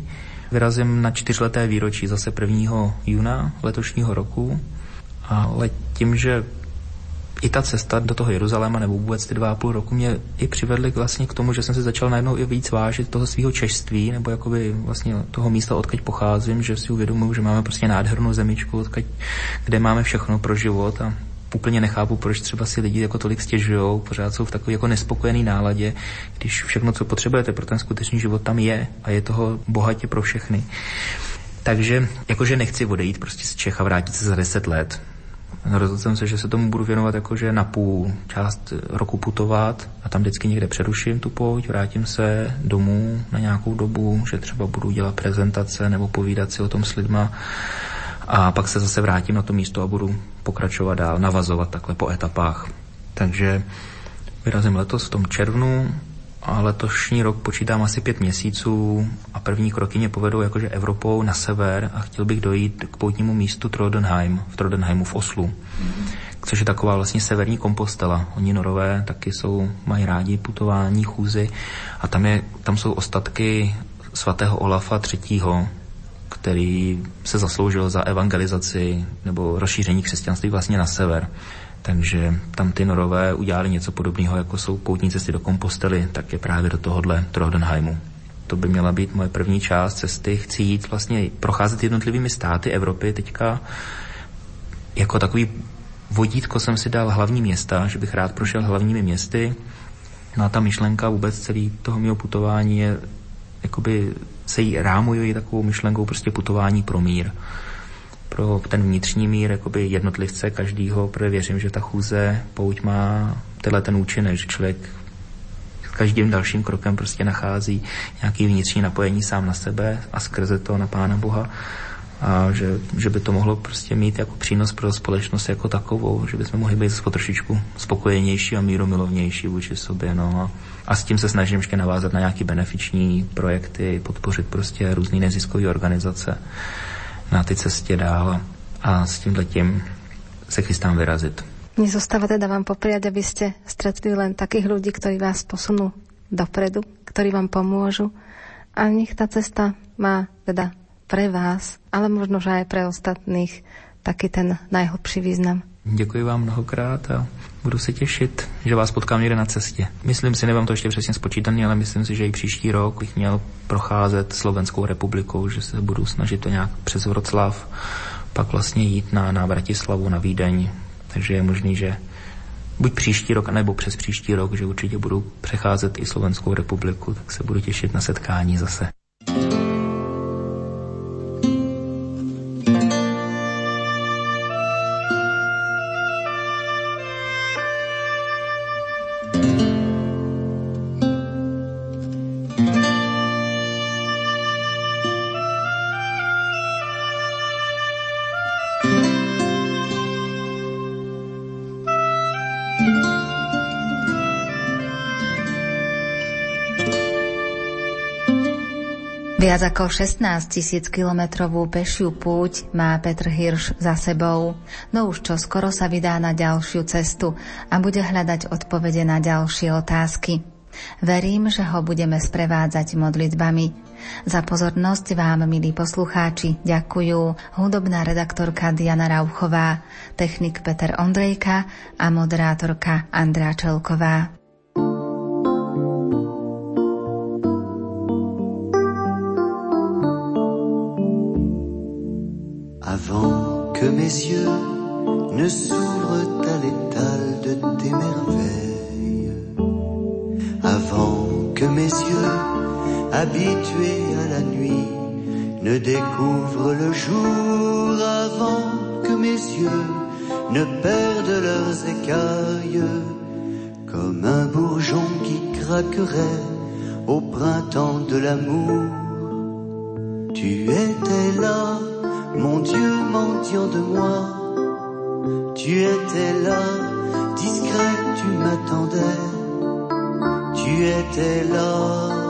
Vyrazím na čtyřleté výročí zase 1. juna letošního roku, ale tím, že i ta cesta do toho Jeruzaléma nebo vůbec ty dva a půl roku mě i přivedly vlastně k tomu, že jsem si začal najednou i víc vážit toho svého češství nebo jakoby vlastně toho místa, odkud pocházím, že si uvědomuji, že máme prostě nádhernou zemičku, odkud, kde máme všechno pro život a úplně nechápu, proč třeba si lidi jako tolik stěžují, pořád jsou v takové jako nespokojené náladě, když všechno, co potřebujete pro ten skutečný život tam je a je toho bohatě pro všechny. Takže jakože nechci odejít prostě z Čech a vrátit se za deset let. Rozhodl jsem se, že se tomu budu věnovat jakože na půl část roku putovat a tam vždycky někde přeruším tu pouť, vrátím se domů na nějakou dobu, že třeba budu dělat prezentace nebo povídat si o tom s lidma a pak se zase vrátím na to místo a budu pokračovat dál, navazovat takhle po etapách. Takže vyrazím letos v tom červnu a letošní rok počítám asi pět měsíců a první kroky mě povedou jakože Evropou na sever a chtěl bych dojít k poutnímu místu Trodenheim, v Trodenheimu v Oslu, mm-hmm. což je taková vlastně severní kompostela. Oni norové taky jsou, mají rádi putování, chůzy a tam, je, tam jsou ostatky svatého Olafa III., který se zasloužil za evangelizaci nebo rozšíření křesťanství vlastně na sever. Takže tam ty norové udělali něco podobného, jako jsou poutní cesty do Kompostely, tak je právě do tohohle Trodenheimu. To by měla být moje první část cesty. Chci jít vlastně procházet jednotlivými státy Evropy teďka. Jako takový vodítko jsem si dal hlavní města, že bych rád prošel hlavními městy. No a ta myšlenka vůbec celý toho mého putování je, jakoby se jí rámuju takovou myšlenkou prostě putování pro mír pro ten vnitřní mír jakoby jednotlivce každýho, protože věřím, že ta chůze pouť má tenhle ten účinek, že člověk každým dalším krokem prostě nachází nějaký vnitřní napojení sám na sebe a skrze to na Pána Boha a že, že by to mohlo prostě mít jako přínos pro společnost jako takovou, že bychom mohli být trošičku spokojenější a míromilovnější vůči sobě. No. A, a s tím se snažím ještě navázat na nějaké benefiční projekty, podpořit prostě různé neziskové organizace na ty cestě dál a s tím letím se chystám vyrazit. Mne zostáva teda vám popriať, aby ste stretli len takých ľudí, ktorí vás posunú dopredu, ktorí vám pomôžu a nech tá cesta má teda pre vás, ale možno, že aj pre ostatných taký ten najhlbší význam. Děkuji vám mnohokrát a budu se těšit, že vás potkám někde na cestě. Myslím si, nemám to ještě přesně spočítaný, ale myslím si, že i příští rok bych měl procházet Slovenskou republikou, že se budu snažit to nějak přes Vroclav, pak vlastně jít na, na Bratislavu, na Vídeň. Takže je možný, že buď příští rok, nebo přes příští rok, že určitě budu přecházet i Slovenskou republiku, tak se budu těšit na setkání zase. Ako 16 tisíc kilometrovú pešiu púť má Petr Hirš za sebou, no už čo skoro sa vydá na ďalšiu cestu a bude hľadať odpovede na ďalšie otázky. Verím, že ho budeme sprevádzať modlitbami. Za pozornosť vám, milí poslucháči, ďakujú hudobná redaktorka Diana Rauchová, technik Peter Ondrejka a moderátorka Andrá Čelková. Que mes yeux ne s'ouvrent à l'étal de tes merveilles, avant que mes yeux, habitués à la nuit, ne découvrent le jour, avant que mes yeux ne perdent leurs écailles, comme un bourgeon qui craquerait au printemps de l'amour. Tu étais là mon Dieu mendiant de moi, tu étais là, discret, tu m'attendais, tu étais là. tu m'attendais, tu étais là.